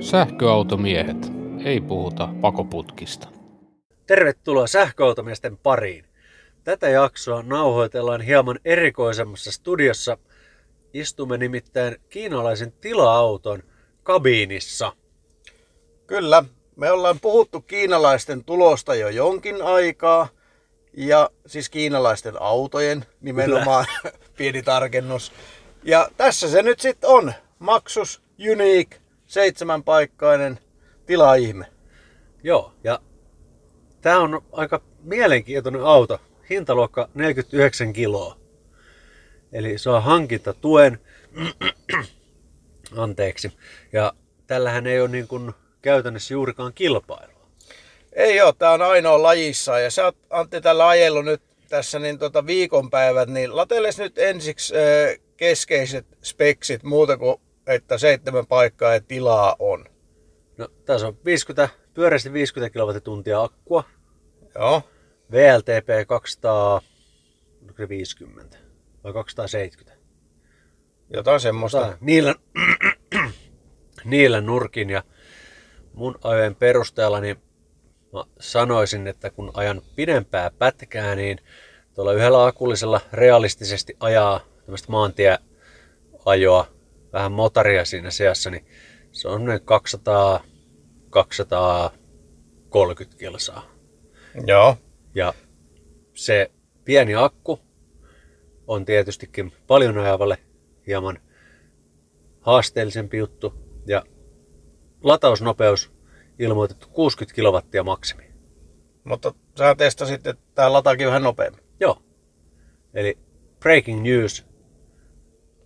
Sähköautomiehet. Ei puhuta pakoputkista. Tervetuloa sähköautomiesten pariin. Tätä jaksoa nauhoitellaan hieman erikoisemmassa studiossa. Istumme nimittäin kiinalaisen tila-auton kabiinissa. Kyllä, me ollaan puhuttu kiinalaisten tulosta jo jonkin aikaa. Ja siis kiinalaisten autojen nimenomaan pieni tarkennus. Ja tässä se nyt sitten on. Maxus Unique, seitsemänpaikkainen tilaihme. Joo, ja tämä on aika mielenkiintoinen auto. Hintaluokka 49 kiloa. Eli saa hankintatuen. Anteeksi. Ja tällähän ei ole niin kuin käytännössä juurikaan kilpailua. Ei ole, tämä on ainoa lajissa. Ja sä oot Antti tällä ajellut nyt tässä niin tota viikonpäivät, niin lateles nyt ensiksi keskeiset speksit muuta kuin, että seitsemän paikkaa ja tilaa on. No, tässä on 50, pyöreästi 50 kilowattituntia akkua. Joo. VLTP 250 vai 270. Jotain semmoista. Tai niillä, niillä nurkin ja mun ajojen perusteella niin mä sanoisin, että kun ajan pidempää pätkää, niin tuolla yhdellä akullisella realistisesti ajaa tämmöistä maantieajoa, vähän motaria siinä seassa, niin se on noin 200, 230 kilsaa. Joo. Ja se pieni akku on tietystikin paljon ajavalle hieman haasteellisempi juttu. Ja latausnopeus ilmoitettu 60 kilowattia maksimi. Mutta sä testasit, että tää lataakin vähän nopeammin. Joo. Eli breaking news.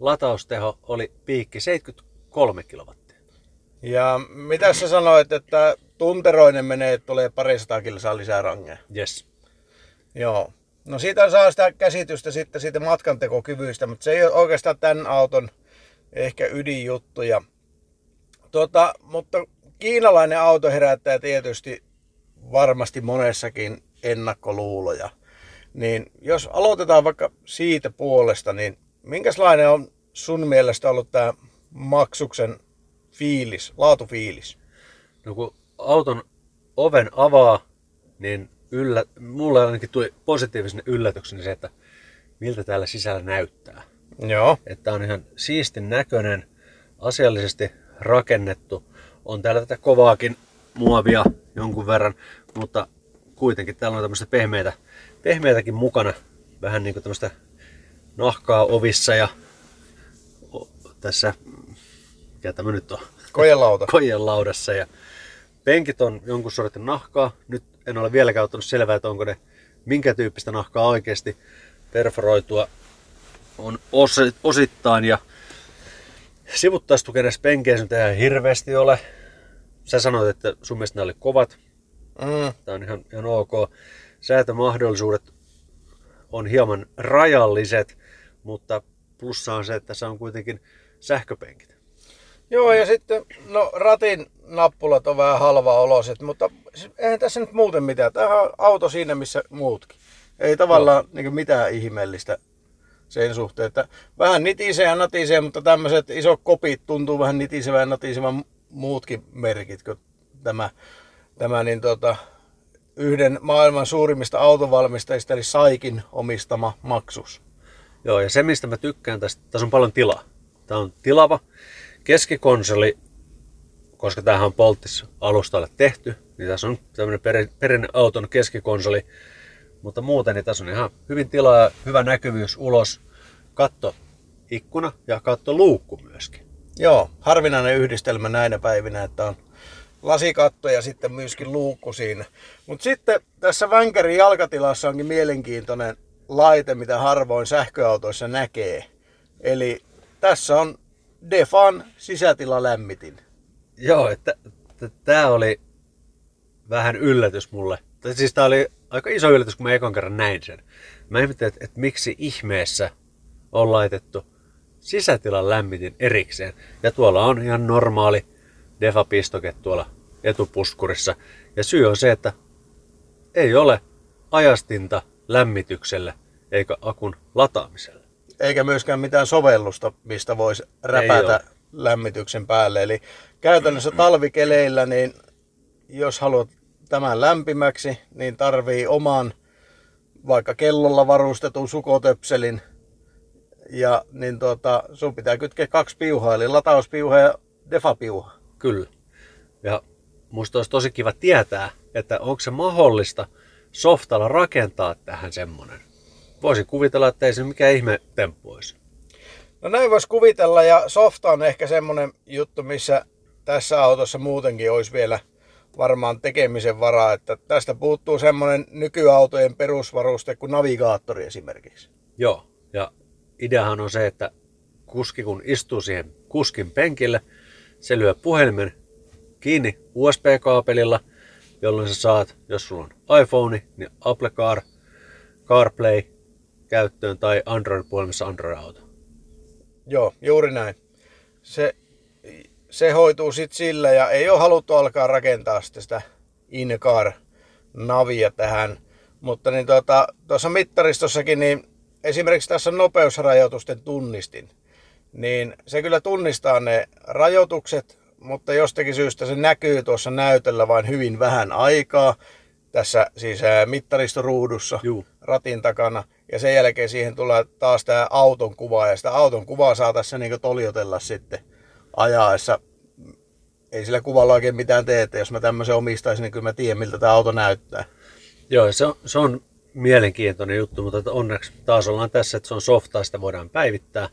Latausteho oli piikki 73 kilowattia. Ja mitä sä sanoit, että tunteroinen menee, että tulee parisataa kilsaa lisää rangeja? Yes. Joo. No siitä saa sitä käsitystä sitten siitä matkantekokyvystä, mutta se ei ole oikeastaan tämän auton ehkä ydinjuttu. Ja, tota, mutta kiinalainen auto herättää tietysti varmasti monessakin ennakkoluuloja. Niin jos aloitetaan vaikka siitä puolesta, niin minkälainen on sun mielestä ollut tämä maksuksen fiilis, laatufiilis? No kun auton oven avaa, niin yllä, mulle ainakin tuli positiivisen yllätyksen se, että miltä täällä sisällä näyttää. Joo. Että on ihan siistin näköinen, asiallisesti rakennettu. On täällä tätä kovaakin muovia jonkun verran, mutta kuitenkin täällä on tämmöistä pehmeitä, pehmeitäkin mukana. Vähän niin kuin tämmöistä nahkaa ovissa ja tässä, mikä tämä nyt on, Kojelauta. kojen laudassa ja penkit on jonkun sortin nahkaa. Nyt en ole vieläkään ottanut selvää, että onko ne minkä tyyppistä nahkaa oikeasti perforoitua on osi- osittain ja sivuttaistukenes penkeissä nyt ei hirveästi ole. Sä sanoit, että sun mielestä nämä oli kovat. Mm. Tämä on ihan, ihan ok. Säätömahdollisuudet on hieman rajalliset, mutta plussa on se, että se on kuitenkin sähköpenkit. Joo, ja sitten, no ratin nappulat on vähän halvaoloiset, mutta eihän tässä nyt muuten mitään. Tämä on auto siinä, missä muutkin. Ei tavallaan niin mitään ihmeellistä sen suhteen, että vähän nitisee ja natisee, mutta tämmöiset isot kopit tuntuu vähän nitisevän ja natisevän muutkin merkit kuin tämä, tämä niin tota, yhden maailman suurimmista autovalmistajista, eli Saikin omistama Maxus. Joo, ja se mistä mä tykkään tästä, tässä on paljon tilaa. Tämä on tilava keskikonsoli, koska tämähän on Polttis alustalle tehty, niin tässä on tämmöinen peri, perinne auton keskikonsoli, mutta muuten niin tässä on ihan hyvin tilaa hyvä näkyvyys ulos, katto ikkuna ja katto luukku myöskin. Joo, harvinainen yhdistelmä näinä päivinä, että on lasikatto ja sitten myöskin luukku siinä. Mutta sitten tässä vänkärin jalkatilassa onkin mielenkiintoinen laite, mitä harvoin sähköautoissa näkee. Eli tässä on Defan sisätilalämmitin. Joo, että, tämä oli vähän yllätys mulle. Tai siis tämä oli aika iso yllätys, kun mä ekan kerran näin sen. Mä ihmettelin, että, että miksi ihmeessä on laitettu sisätilan lämmitin erikseen. Ja tuolla on ihan normaali defa-pistoke tuolla etupuskurissa. Ja syy on se, että ei ole ajastinta lämmitykselle eikä akun lataamiselle. Eikä myöskään mitään sovellusta, mistä voisi räpätä lämmityksen päälle. Eli käytännössä talvikeleillä, niin jos haluat tämän lämpimäksi, niin tarvii oman vaikka kellolla varustetun sukotöpselin. Ja niin tuota, sun pitää kytkeä kaksi piuhaa, eli latauspiuha ja defapiuha. Kyllä. Ja musta olisi tosi kiva tietää, että onko se mahdollista softalla rakentaa tähän semmonen. Voisin kuvitella, että ei se mikään ihme temppu olisi. No näin voisi kuvitella ja softa on ehkä semmonen juttu, missä tässä autossa muutenkin olisi vielä varmaan tekemisen varaa, että tästä puuttuu semmoinen nykyautojen perusvaruste kuin navigaattori esimerkiksi. Joo, ja ideahan on se, että kuski kun istuu siihen kuskin penkille, se lyö puhelimen kiinni USB-kaapelilla, jolloin sä saat, jos sulla on iPhone, niin Apple Car, CarPlay käyttöön tai Android-puhelimessa Android-auto. Joo, juuri näin. Se, se hoituu sitten sillä ja ei ole haluttu alkaa rakentaa sitä in-car navia tähän. Mutta niin tuota, tuossa mittaristossakin, niin esimerkiksi tässä nopeusrajoitusten tunnistin, niin se kyllä tunnistaa ne rajoitukset, mutta jostakin syystä se näkyy tuossa näytöllä vain hyvin vähän aikaa tässä siis mittaristoruudussa Juu. ratin takana. Ja sen jälkeen siihen tulee taas tämä auton kuva ja sitä auton kuvaa saa tässä niin toliotella sitten ajaessa. Ei sillä kuvalla oikein mitään tee, että jos mä tämmöisen omistaisin, niin kyllä mä tiedän miltä tämä auto näyttää. Joo, se on, se on mielenkiintoinen juttu, mutta onneksi taas ollaan tässä, että se on softaa, sitä voidaan päivittää.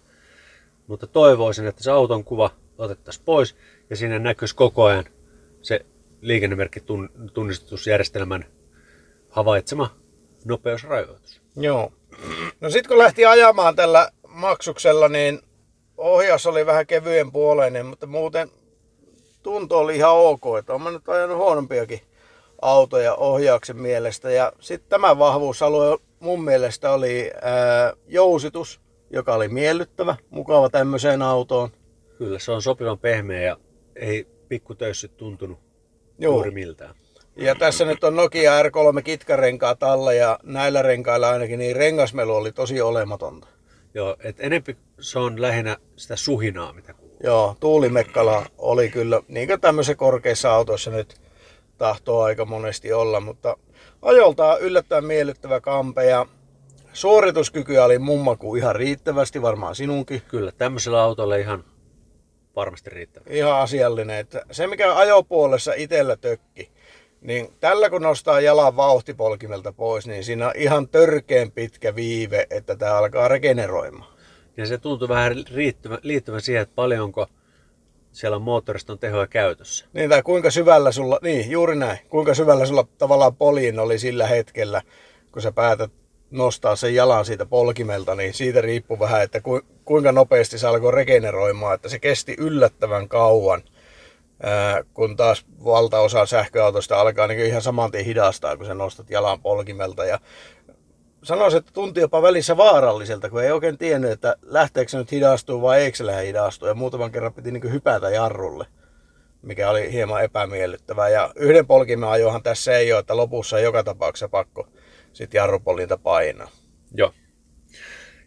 Mutta toivoisin, että se auton kuva otettaisiin pois ja siinä näkyisi koko ajan se liikennemerkkitunnistusjärjestelmän havaitsema nopeusrajoitus. Joo. No sitten kun lähti ajamaan tällä maksuksella, niin ohjaus oli vähän kevyen puoleinen, mutta muuten tunto oli ihan ok, että on mä nyt ajanut huonompiakin autoja ohjauksen mielestä. Ja sitten tämä vahvuusalue mun mielestä oli ää, jousitus, joka oli miellyttävä, mukava tämmöiseen autoon. Kyllä, se on sopivan pehmeä ja ei pikkutöyssyt tuntunut Joo. juuri miltään. Ja tässä nyt on Nokia R3 kitkarenkaat alla ja näillä renkailla ainakin niin rengasmelu oli tosi olematonta. Joo, et enempi se on lähinnä sitä suhinaa, mitä kuuluu. Joo, tuulimekkala oli kyllä, niin kuin tämmöisissä korkeissa autoissa nyt tahtoo aika monesti olla, mutta ajoltaan yllättäen miellyttävä kampe ja suorituskykyä oli mummaku ihan riittävästi, varmaan sinunkin. Kyllä, tämmöisellä autolla ihan varmasti riittävä. Ihan asiallinen. Että se mikä ajopuolessa itsellä tökki, niin tällä kun nostaa jalan vauhtipolkimelta pois, niin siinä on ihan törkeen pitkä viive, että tämä alkaa regeneroimaan. Ja se tuntuu vähän liittyvän siihen, että paljonko siellä moottoriston tehoja käytössä. Niin, tai kuinka syvällä sulla, niin juuri näin, kuinka syvällä sulla tavallaan poliin oli sillä hetkellä, kun sä päätät nostaa sen jalan siitä polkimelta, niin siitä riippuu vähän, että ku, kuinka nopeasti se alkoi regeneroimaan, että se kesti yllättävän kauan, ää, kun taas valtaosa sähköautosta alkaa niin ihan saman tien hidastaa, kun sä nostat jalan polkimelta. Ja sanoisin, että tunti jopa välissä vaaralliselta, kun ei oikein tiennyt, että lähteekö se nyt hidastua vai eikö se lähde hidastua. Ja muutaman kerran piti niin hypätä jarrulle, mikä oli hieman epämiellyttävää. Ja yhden polkimen ajohan tässä ei ole, että lopussa on joka tapauksessa pakko sitten jarrupolinta painaa. Joo.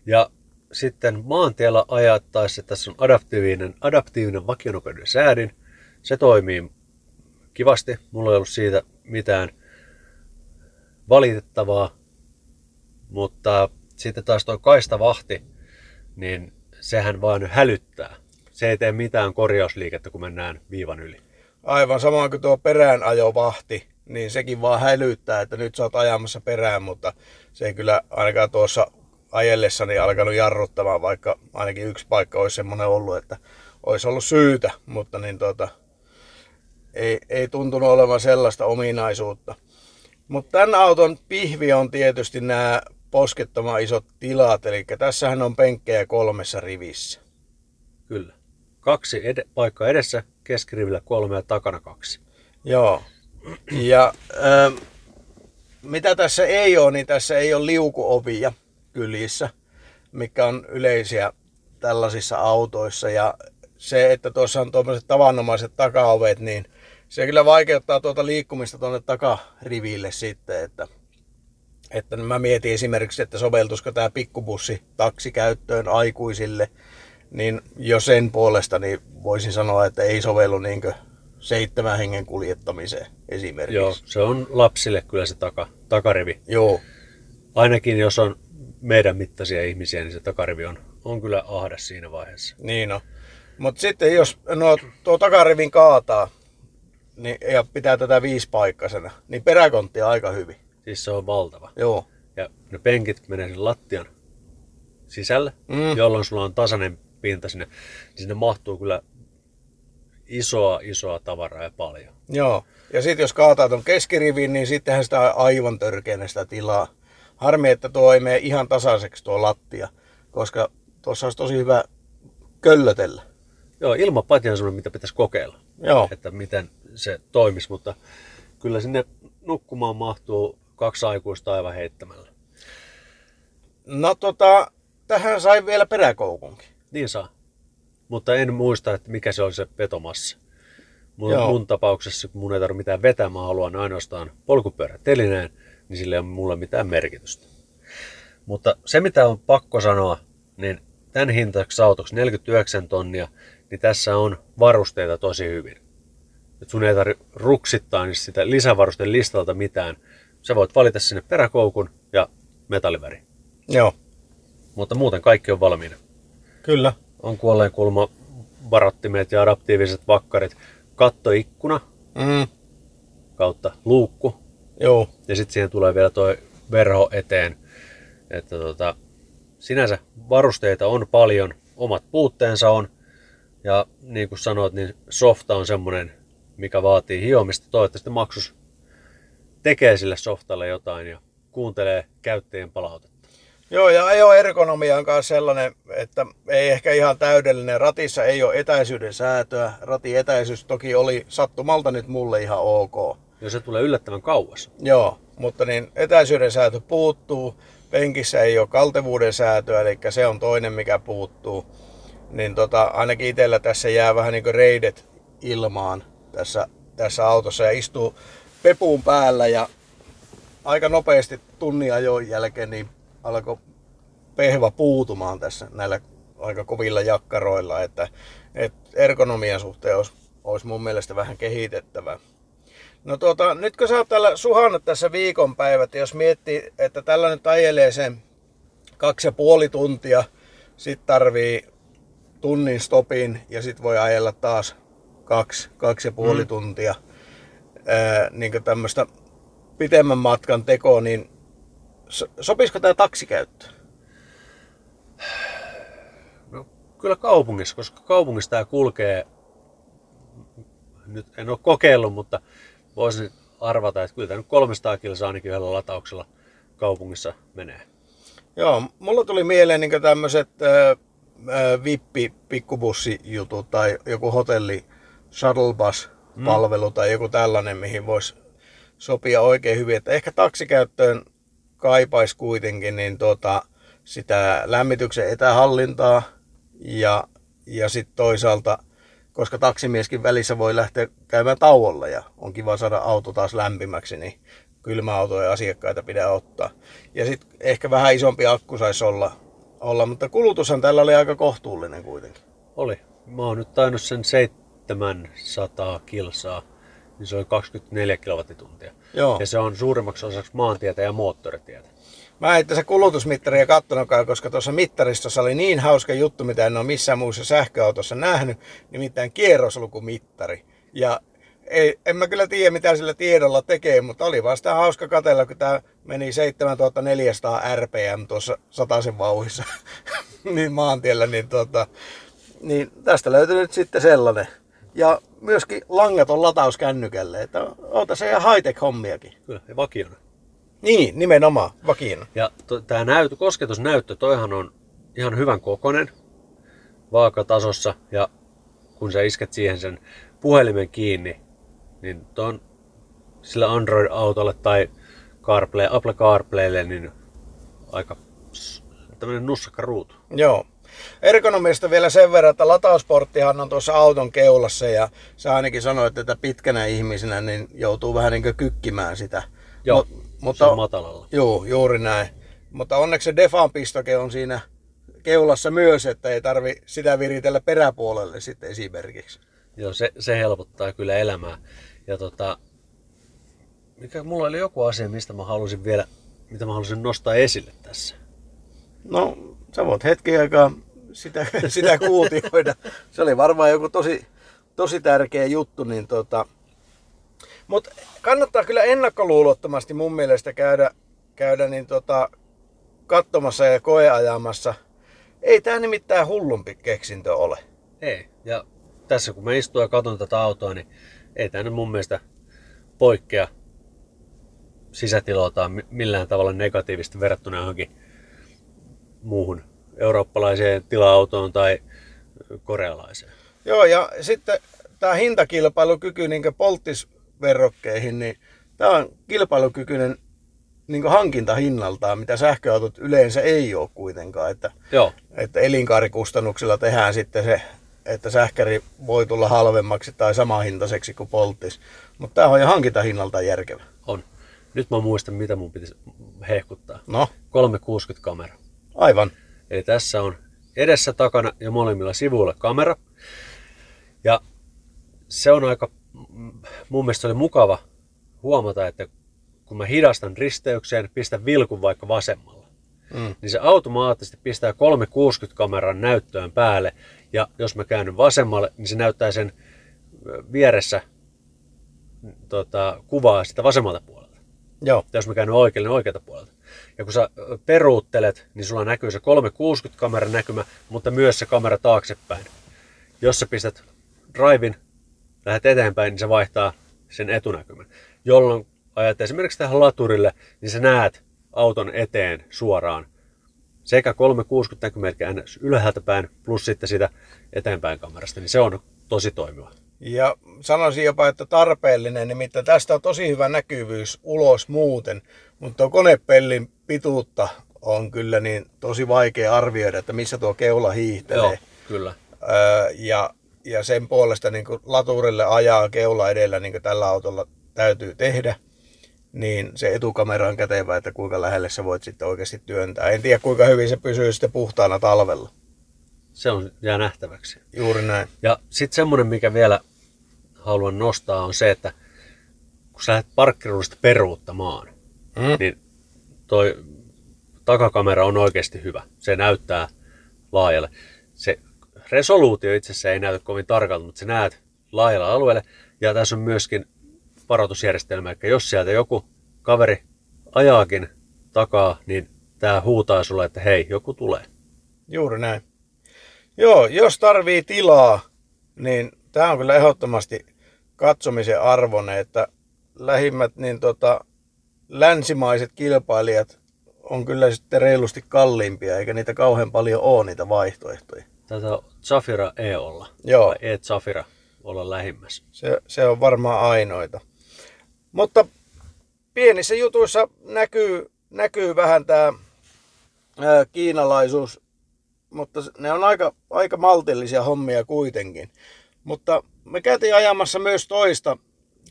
Ja sitten maantiellä ajattaessa tässä on adaptiivinen, adaptiivinen vakionopeuden säädin. Se toimii kivasti. Mulla ei ollut siitä mitään valitettavaa. Mutta sitten taas tuo kaistavahti, niin sehän vaan hälyttää. Se ei tee mitään korjausliikettä, kun mennään viivan yli. Aivan samoin kuin tuo peräänajovahti, niin sekin vaan hälyttää, että nyt sä oot ajamassa perään, mutta se ei kyllä ainakaan tuossa ajellessani alkanut jarruttamaan, vaikka ainakin yksi paikka olisi semmoinen ollut, että olisi ollut syytä, mutta niin tuota, ei, ei tuntunut olevan sellaista ominaisuutta. Mutta tämän auton pihvi on tietysti nämä poskettoman isot tilat, eli tässähän on penkkejä kolmessa rivissä. Kyllä. Kaksi ed- paikkaa edessä, keskirivillä kolme ja takana kaksi. Joo. Ja ähm, mitä tässä ei ole, niin tässä ei ole liukuovia kylissä, mikä on yleisiä tällaisissa autoissa. Ja se, että tuossa on tuommoiset tavanomaiset takaovet, niin se kyllä vaikeuttaa tuota liikkumista tuonne takariville sitten, että, että mä mietin esimerkiksi, että soveltuisiko tämä pikkubussi taksikäyttöön aikuisille, niin jo sen puolesta niin voisin sanoa, että ei sovellu niin seitsemän hengen kuljettamiseen esimerkiksi. Joo, se on lapsille kyllä se taka, takarivi. Joo. Ainakin jos on meidän mittaisia ihmisiä, niin se takarivi on, on kyllä ahdas siinä vaiheessa. Niin on. Mutta sitten jos no, tuo takarivin kaataa niin, ja pitää tätä viisipaikkaisena, niin peräkontti on aika hyvin. Siis se on valtava. Joo. Ja ne penkit menee sen lattian sisälle, Mm. jolloin sulla on tasainen pinta sinne. Niin sinne mahtuu kyllä isoa, isoa tavaraa ja paljon. Joo. Ja sitten jos kaataa tuon keskirivin, niin sittenhän sitä on aivan törkeänä sitä tilaa. Harmi, että tuo ei mene ihan tasaiseksi tuo lattia, koska tuossa olisi tosi hyvä köllötellä. Joo, ilmapatja on semmoinen, mitä pitäisi kokeilla, Joo. että miten se toimisi, mutta kyllä sinne nukkumaan mahtuu kaksi aikuista aivan heittämällä. No tota, tähän sai vielä peräkoukunkin. Niin saa. Mutta en muista, että mikä se on se vetomassa. Mun, Joo. mun tapauksessa, kun mun ei tarvitse mitään vetää, mä haluan ainoastaan polkupyörätelineen, niin sillä ei ole mulle mitään merkitystä. Mutta se, mitä on pakko sanoa, niin tämän hintaksi autoksi 49 tonnia, niin tässä on varusteita tosi hyvin. Et sun ei tarvitse ruksittaa niin sitä lisävarusten listalta mitään. Sä voit valita sinne peräkoukun ja metalliväri. Joo. Mutta muuten kaikki on valmiina. Kyllä. On kuolleen kulma, varattimet ja adaptiiviset vakkarit, kattoikkuna Mm. kautta luukku Joo. ja sitten siihen tulee vielä toi verho eteen. Että tota, sinänsä varusteita on paljon, omat puutteensa on ja niin kuin sanoit, niin softa on semmonen, mikä vaatii hiomista. Toivottavasti maksus tekee sille softalle jotain ja kuuntelee käyttäjien palautetta. Joo, ja ajo ergonomia on myös sellainen, että ei ehkä ihan täydellinen. Ratissa ei ole etäisyyden säätöä. Ratin etäisyys toki oli sattumalta nyt mulle ihan ok. Ja se tulee yllättävän kauas. Joo, mutta niin etäisyyden säätö puuttuu. Penkissä ei ole kaltevuuden säätöä, eli se on toinen, mikä puuttuu. Niin tota, ainakin itsellä tässä jää vähän niin kuin reidet ilmaan tässä, tässä autossa ja istuu pepuun päällä ja aika nopeasti tunnin ajon jälkeen niin alkoi pehva puutumaan tässä näillä aika kovilla jakkaroilla, että, että ergonomian suhteen olisi, olisi mun mielestä vähän kehitettävä. No tuota, nyt kun sä oot täällä suhannut tässä viikonpäivät, jos miettii, että tällä nyt ajelee sen kaksi ja puoli tuntia, sit tarvii tunnin stopin ja sit voi ajella taas kaksi, kaksi ja puoli mm. tuntia ää, niin tämmöistä pitemmän matkan tekoa, niin so- sopisiko tämä taksikäyttöön? No, kyllä kaupungissa, koska kaupungissa tämä kulkee, nyt en ole kokeillut, mutta voisin arvata, että kyllä tämä nyt 300 kilsaa ainakin yhdellä latauksella kaupungissa menee. Joo, mulla tuli mieleen niin tämmöiset äh, vippi pikkubussijutut tai joku hotelli shuttle bus palvelu mm. tai joku tällainen, mihin voisi sopia oikein hyvin. Että ehkä taksikäyttöön kaipaisi kuitenkin niin tuota, sitä lämmityksen etähallintaa ja, ja sitten toisaalta, koska taksimieskin välissä voi lähteä käymään tauolla ja on kiva saada auto taas lämpimäksi, niin kylmäautoja asiakkaita pitää ottaa. Ja sitten ehkä vähän isompi akku saisi olla, olla, mutta kulutushan tällä oli aika kohtuullinen kuitenkin. Oli. Mä oon nyt tainnut sen 700 kilsaa, niin se oli 24 kilowattituntia. Joo. Ja se on suurimmaksi osaksi maantietä ja moottoritietä. Mä en tässä kulutusmittaria kattonutkaan, koska tuossa mittaristossa oli niin hauska juttu, mitä en ole missään muussa sähköautossa nähnyt, nimittäin kierroslukumittari. Ja ei, en mä kyllä tiedä, mitä sillä tiedolla tekee, mutta oli vaan sitä hauska katella, kun tämä meni 7400 RPM tuossa sataisen vauhissa niin maantiellä, niin, tota, niin tästä löytyi nyt sitten sellainen. Ja myöskin langaton lataus kännykälle, että on tässä ihan high-tech hommiakin. Kyllä, ja vakiona. Niin, nimenomaan, vakiina. Ja to, tämä näytö, kosketusnäyttö, toihan on ihan hyvän kokonen vaakatasossa ja kun sä isket siihen sen puhelimen kiinni, niin ton sillä Android-autolle tai CarPlay, Apple CarPlaylle niin aika tämmönen nussakka ruutu. Joo. Ergonomiasta vielä sen verran, että latausporttihan on tuossa auton keulassa ja sä ainakin sanoit, että pitkänä ihmisenä niin joutuu vähän niin kuin kykkimään sitä. Joo, Mut- se on matalalla. Joo, juuri näin. Mutta onneksi se Defan pistoke on siinä keulassa myös, että ei tarvi sitä viritellä peräpuolelle sitten esimerkiksi. Joo, se, se helpottaa kyllä elämää. Ja tota, mikä mulla oli joku asia, mistä mä halusin vielä, mitä mä halusin nostaa esille tässä. No, sä voit hetken aikaa sitä, sitä kuutioida. Se oli varmaan joku tosi, tosi tärkeä juttu. Niin tota... Mutta kannattaa kyllä ennakkoluulottomasti mun mielestä käydä, käydä niin tota, katsomassa ja koeajamassa. Ei tämä nimittäin hullumpi keksintö ole. Ei. Ja tässä kun mä istun ja katson tätä autoa, niin ei tämä nyt mun mielestä poikkea sisätiloiltaan millään tavalla negatiivisesti verrattuna johonkin muuhun eurooppalaiseen tila-autoon tai korealaiseen. Joo, ja sitten tämä hintakilpailukyky niin polttisverrokkeihin, niin tämä on kilpailukykyinen niin hankintahinnaltaan, mitä sähköautot yleensä ei ole kuitenkaan. Että, Joo. että elinkaarikustannuksilla tehdään sitten se, että sähkäri voi tulla halvemmaksi tai samahintaiseksi kuin polttis. Mutta tämä on jo hankintahinnaltaan järkevä. On. Nyt mä muistan, mitä mun pitäisi hehkuttaa. No, 360 kamera. Aivan. Eli tässä on edessä, takana ja molemmilla sivuilla kamera. Ja se on aika, mun mielestä oli mukava huomata, että kun mä hidastan risteykseen, pistän vilkun vaikka vasemmalla, mm. niin se automaattisesti pistää 360-kameran näyttöön päälle. Ja jos mä käännyn vasemmalle, niin se näyttää sen vieressä tota, kuvaa sitä vasemmalta puolelta. Joo. Jos mä käännyn oikealle, niin oikealta puolelta. Ja kun sä peruuttelet, niin sulla näkyy se 360-kameran näkymä, mutta myös se kamera taaksepäin. Jos sä pistät drivein, lähdet eteenpäin, niin se vaihtaa sen etunäkymän. Jolloin ajat esimerkiksi tähän laturille, niin sä näet auton eteen suoraan sekä 360 näkymä, eli ylhäältä päin, plus sitten sitä eteenpäin kamerasta, niin se on tosi toimiva. Ja sanoisin jopa, että tarpeellinen, nimittäin tästä on tosi hyvä näkyvyys ulos muuten, mutta tuo konepellin pituutta on kyllä niin tosi vaikea arvioida, että missä tuo keula hiihtelee. Joo, kyllä. Öö, ja, ja sen puolesta niin laturille ajaa keula edellä, niin kuin tällä autolla täytyy tehdä, niin se etukamera on kätevä, että kuinka lähelle sä voit sitten oikeasti työntää. En tiedä, kuinka hyvin se pysyy sitten puhtaana talvella. Se on jää nähtäväksi. Juuri näin. Ja sitten semmoinen, mikä vielä haluan nostaa, on se, että kun sä lähdet parkkiruudesta peruuttamaan, mm. niin toi takakamera on oikeasti hyvä. Se näyttää laajalle. Se resoluutio itse asiassa ei näytä kovin tarkalta, mutta sä näet laajalla alueelle. Ja tässä on myöskin varoitusjärjestelmä, että jos sieltä joku kaveri ajaakin takaa, niin tämä huutaa sulle, että hei, joku tulee. Juuri näin. Joo, jos tarvii tilaa, niin tämä on kyllä ehdottomasti katsomisen arvone, että lähimmät niin tota, länsimaiset kilpailijat on kyllä sitten reilusti kalliimpia, eikä niitä kauhean paljon ole niitä vaihtoehtoja. Tätä Zafira ei olla. Joo. Vai ei Zafira olla lähimmässä. Se, se on varmaan ainoita. Mutta pienissä jutuissa näkyy, näkyy vähän tämä kiinalaisuus, mutta ne on aika, aika maltillisia hommia kuitenkin. Mutta me käytiin ajamassa myös toista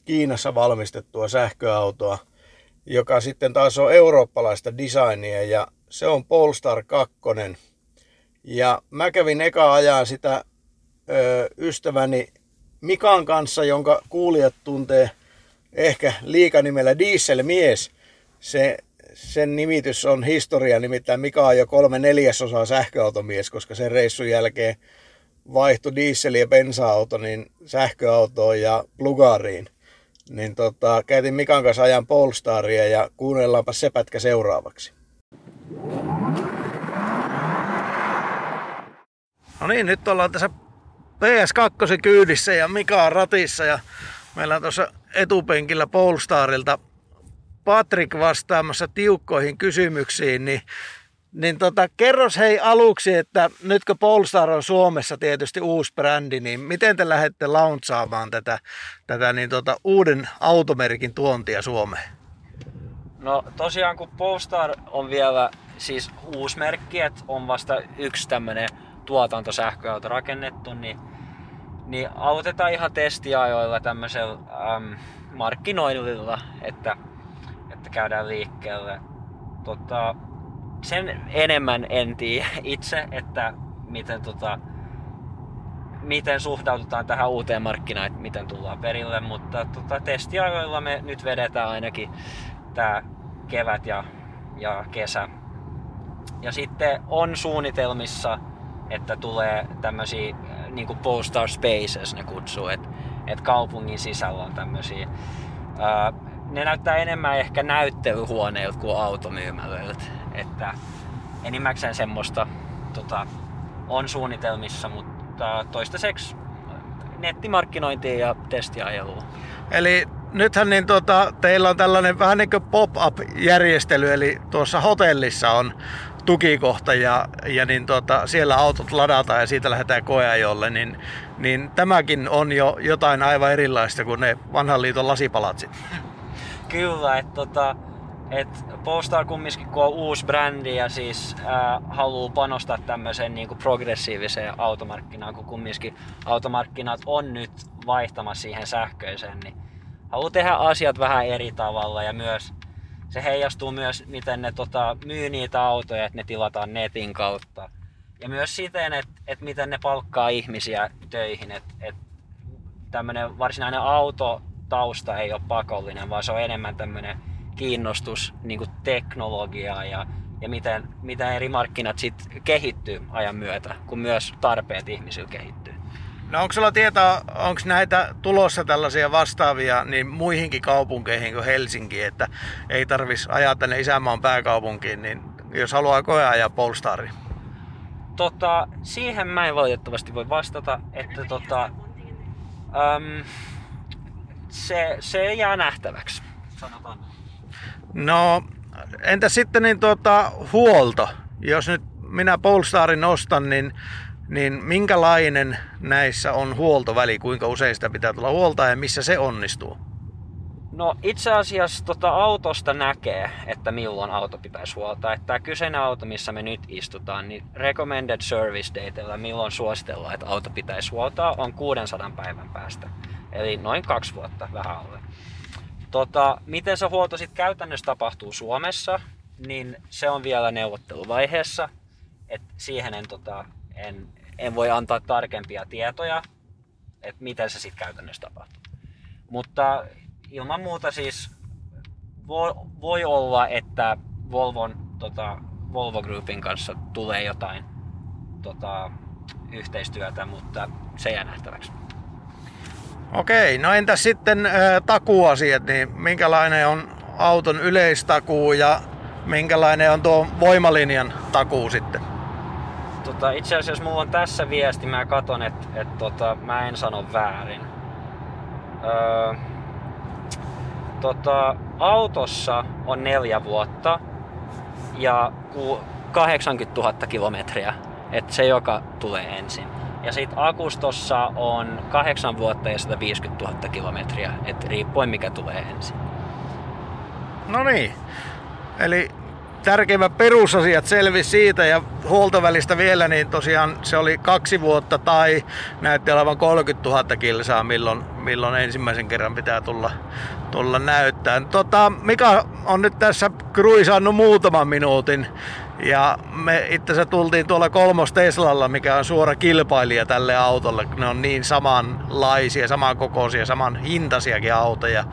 Kiinassa valmistettua sähköautoa, joka sitten taas on eurooppalaista designia ja se on Polestar 2. Ja mä kävin eka ajan sitä ö, ystäväni Mikan kanssa, jonka kuulijat tuntee ehkä liikanimellä Dieselmies. Se, sen nimitys on historia, nimittäin Mika on jo kolme neljäsosaa sähköautomies, koska sen reissun jälkeen vaihtui diesel- ja bensa-auto niin sähköautoon ja plugariin. Niin tota, käytin Mikan kanssa ajan Polestaria ja kuunnellaanpa se pätkä seuraavaksi. No niin, nyt ollaan tässä PS2 kyydissä ja Mika on ratissa ja meillä on tuossa etupenkillä Polestarilta Patrick vastaamassa tiukkoihin kysymyksiin, niin niin tota, kerros hei aluksi, että nyt kun Polestar on Suomessa tietysti uusi brändi, niin miten te lähdette launchaamaan tätä, tätä niin tota, uuden automerkin tuontia Suomeen? No tosiaan kun Polestar on vielä siis uusi merkki, että on vasta yksi tämmöinen tuotantosähköauto rakennettu, niin, niin autetaan ihan testiajoilla tämmöisellä äm, markkinoinnilla, että, että käydään liikkeelle. Tota, sen enemmän en tiedä itse, että miten, tota, miten suhtaudutaan tähän uuteen markkinaan, että miten tullaan perille, mutta tota, testiajoilla me nyt vedetään ainakin tämä kevät ja, ja kesä. Ja sitten on suunnitelmissa, että tulee tämmöisiä niin kuin Polestar Spaces ne kutsuu, että et kaupungin sisällä on tämmöisiä. Ne näyttää enemmän ehkä näyttelyhuoneilta kuin automyymälöiltä, että enimmäkseen semmoista tota, on suunnitelmissa, mutta toistaiseksi nettimarkkinointia ja testiajelua. Eli nythän niin tota, teillä on tällainen vähän niin kuin pop-up-järjestely, eli tuossa hotellissa on tukikohta ja, ja niin tota, siellä autot ladataan ja siitä lähdetään koeajolle, niin, niin tämäkin on jo jotain aivan erilaista kuin ne vanhan liiton lasipalatsit. Kyllä, että tota, et Polestar kumminkin kun on uusi brändi ja siis äh, haluaa panostaa tämmöiseen niinku progressiiviseen automarkkinaan, kun kumminkin automarkkinat on nyt vaihtamassa siihen sähköiseen, niin haluaa tehdä asiat vähän eri tavalla ja myös se heijastuu myös, miten ne tota, myy niitä autoja, että ne tilataan netin kautta. Ja myös siten, että, että miten ne palkkaa ihmisiä töihin. Että, että tämmöinen varsinainen autotausta ei ole pakollinen, vaan se on enemmän tämmöinen kiinnostus niin kuin teknologiaa ja, ja miten, miten eri markkinat sitten kehittyy ajan myötä, kun myös tarpeet ihmisillä kehittyy. No onko sulla tietoa, onko näitä tulossa tällaisia vastaavia niin muihinkin kaupunkeihin kuin Helsinki, että ei tarvis ajaa tänne isänmaan pääkaupunkiin, niin jos haluaa koea ajaa Polestari? Tota, siihen mä en valitettavasti voi vastata, että tota, äm, se, se jää nähtäväksi, sanotaan. No, entä sitten niin tuota, huolto? Jos nyt minä Polestarin ostan, niin niin minkälainen näissä on huoltoväli, kuinka usein sitä pitää tulla huoltaa ja missä se onnistuu? No itse asiassa tota autosta näkee, että milloin auto pitäisi huoltaa. Että tämä kyseinen auto, missä me nyt istutaan, niin recommended service date, milloin suositellaan, että auto pitäisi huoltaa, on 600 päivän päästä. Eli noin kaksi vuotta vähän alle. Tota, miten se huolto sitten käytännössä tapahtuu Suomessa, niin se on vielä neuvotteluvaiheessa. Et siihen en, tota, en, en voi antaa tarkempia tietoja, että miten se sitten käytännössä tapahtuu. Mutta ilman muuta siis voi, voi olla, että Volvon, tota, Volvo Groupin kanssa tulee jotain tota, yhteistyötä, mutta se jää nähtäväksi. Okei, no entäs sitten äh, takuasiat, niin minkälainen on auton yleistakuu ja minkälainen on tuo voimalinjan takuu sitten? Tota, itse asiassa mulla on tässä viesti, mä katon, että et, tota, mä en sano väärin. Öö, tota, autossa on neljä vuotta ja 80 000 kilometriä, että se joka tulee ensin. Ja sitten akustossa on 8 vuotta ja 150 000 kilometriä, että riippuen mikä tulee ensin. No niin. Eli tärkeimmät perusasiat selvisi siitä ja huoltovälistä vielä, niin tosiaan se oli kaksi vuotta tai näytti olevan 30 000 kilsaa, milloin, milloin ensimmäisen kerran pitää tulla, tulla näyttää. Tota, Mika on nyt tässä kruisannut muutaman minuutin ja me itse asiassa tultiin tuolla kolmos Teslalla, mikä on suora kilpailija tälle autolle. Ne on niin samanlaisia, samankokoisia, saman hintasiakin autoja.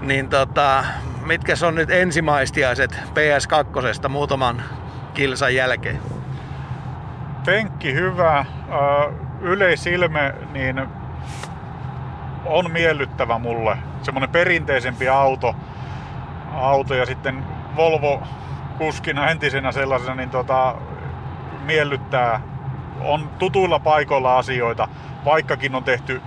Niin tota, mitkä on nyt ensimaistiaiset PS2 muutaman kilsan jälkeen? Penkki hyvä, yleisilme niin on miellyttävä mulle. Semmoinen perinteisempi auto, auto ja sitten Volvo kuskina entisenä sellaisena niin tota, miellyttää. On tutuilla paikoilla asioita, vaikkakin on tehty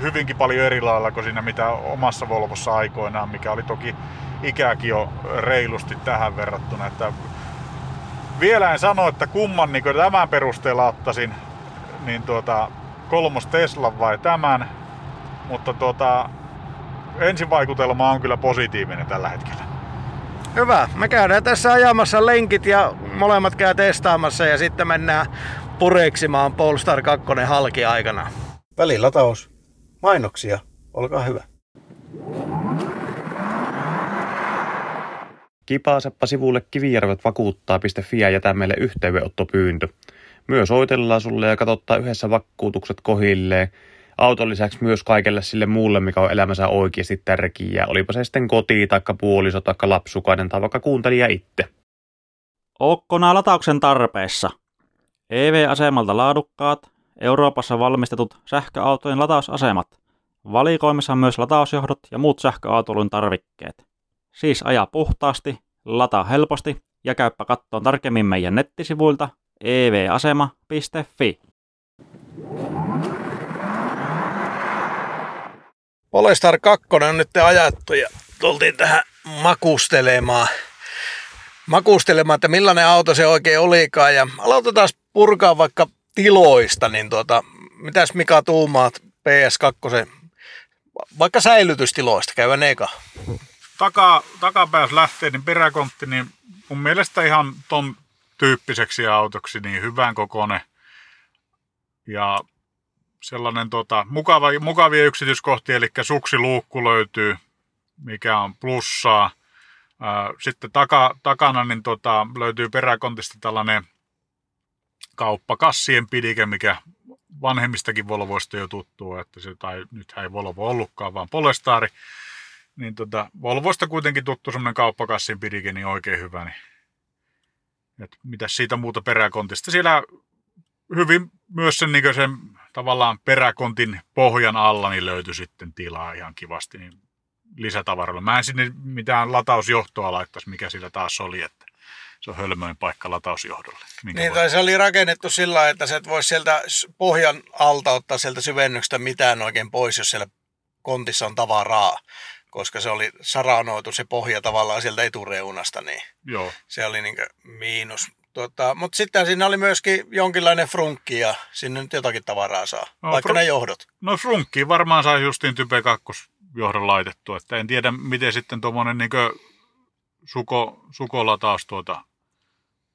hyvinkin paljon eri lailla kuin siinä mitä omassa Volvossa aikoinaan, mikä oli toki ikääkin jo reilusti tähän verrattuna. Että vielä en sano, että kumman niin tämän perusteella ottaisin, niin tuota, kolmos Tesla vai tämän, mutta tuota, ensivaikutelma on kyllä positiivinen tällä hetkellä. Hyvä. Me käydään tässä ajamassa lenkit ja molemmat käy testaamassa ja sitten mennään pureksimaan Polestar 2 halki aikana. Välilataus. Mainoksia. Olkaa hyvä. Kipaaseppa sivulle kivijärvet vakuuttaa.fi ja jätä meille yhteydenottopyyntö. Myös soitellaan sulle ja katsottaa yhdessä vakuutukset kohilleen. Auton lisäksi myös kaikelle sille muulle, mikä on elämänsä oikeasti tärkeää. Olipa se sitten koti, taikka puoliso, taikka lapsukainen tai vaikka kuuntelija itse. Okkona latauksen tarpeessa. EV-asemalta laadukkaat, Euroopassa valmistetut sähköautojen latausasemat. Valikoimissa myös latausjohdot ja muut sähköautoilun tarvikkeet. Siis aja puhtaasti, lataa helposti ja käyppä kattoon tarkemmin meidän nettisivuilta evasema.fi. Polestar 2 on nyt ajattu ja tultiin tähän makustelemaan. Makustelemaan, että millainen auto se oikein olikaan. Ja aloitetaan purkaa vaikka tiloista, niin tuota, mitäs Mika tuumaat PS2, vaikka säilytystiloista, käyvän eka. Taka, takapääs lähtee, niin peräkontti, niin mun mielestä ihan ton tyyppiseksi autoksi, niin hyvän kokoinen. Ja sellainen tota, mukava, mukavia yksityiskohtia, eli suksiluukku löytyy, mikä on plussaa. Sitten taka, takana niin tota, löytyy peräkontista tällainen kauppakassien pidike, mikä vanhemmistakin Volvoista jo tuttuu, että se, tai nyt ei Volvo ollutkaan, vaan Polestari. Niin tota, Volvoista kuitenkin tuttu semmoinen kauppakassin pidike, niin oikein hyvä. Niin. Mitä siitä muuta peräkontista? Siellä hyvin myös sen, niin sen tavallaan peräkontin pohjan alla niin löytyi sitten tilaa ihan kivasti niin lisätavaralla. Mä en sinne mitään latausjohtoa laittaisi, mikä sillä taas oli, että se on hölmöinen paikka latausjohdolle. Niin, tai se oli rakennettu sillä että se et voisi sieltä pohjan alta ottaa sieltä syvennyksestä mitään oikein pois, jos siellä kontissa on tavaraa. Koska se oli saranoitu se pohja tavallaan sieltä etureunasta, niin Joo. se oli niin miinus. Tota, mutta sitten siinä oli myöskin jonkinlainen frunkki ja sinne nyt jotakin tavaraa saa, no, vaikka ne johdot. No frunkki varmaan sai justiin Type 2 johdon laitettu, että en tiedä miten sitten tuommoinen niin suko, sukolataus tuota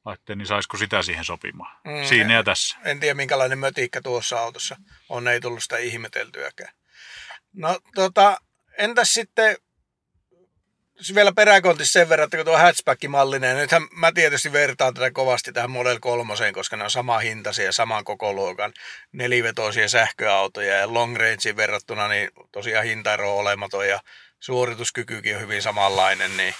laitteen, niin saisiko sitä siihen sopimaan. Mm, Siinä ja tässä. En tiedä minkälainen mötiikkä tuossa autossa on, ei tullut sitä ihmeteltyäkään. No tota, entäs sitten vielä peräkontissa sen verran, että kun tuo hatchback-mallinen, nythän mä tietysti vertaan tätä kovasti tähän Model 3, koska ne on sama hintaisia ja saman kokoluokan nelivetoisia sähköautoja ja long rangein verrattuna niin tosiaan hintaero on olematon ja suorituskykykin on hyvin samanlainen, niin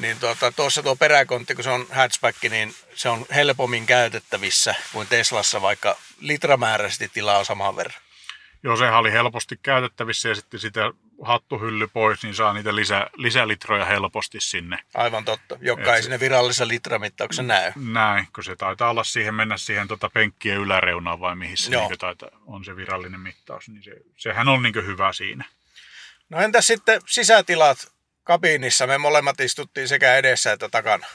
niin tuota, tuossa tuo peräkontti, kun se on hatchback, niin se on helpommin käytettävissä kuin Teslassa, vaikka litramääräisesti tilaa on saman verran. Joo, sehän oli helposti käytettävissä ja sitten sitä hattuhylly pois, niin saa niitä lisä, lisälitroja helposti sinne. Aivan totta, joka ei sinne virallisessa litramittauksessa näy. Näin, kun se taitaa olla siihen, mennä siihen tota penkkien yläreunaan vai mihin se niin taitaa, on se virallinen mittaus, niin se, sehän on niin hyvä siinä. No entäs sitten sisätilat? kabiinissa me molemmat istuttiin sekä edessä että takana.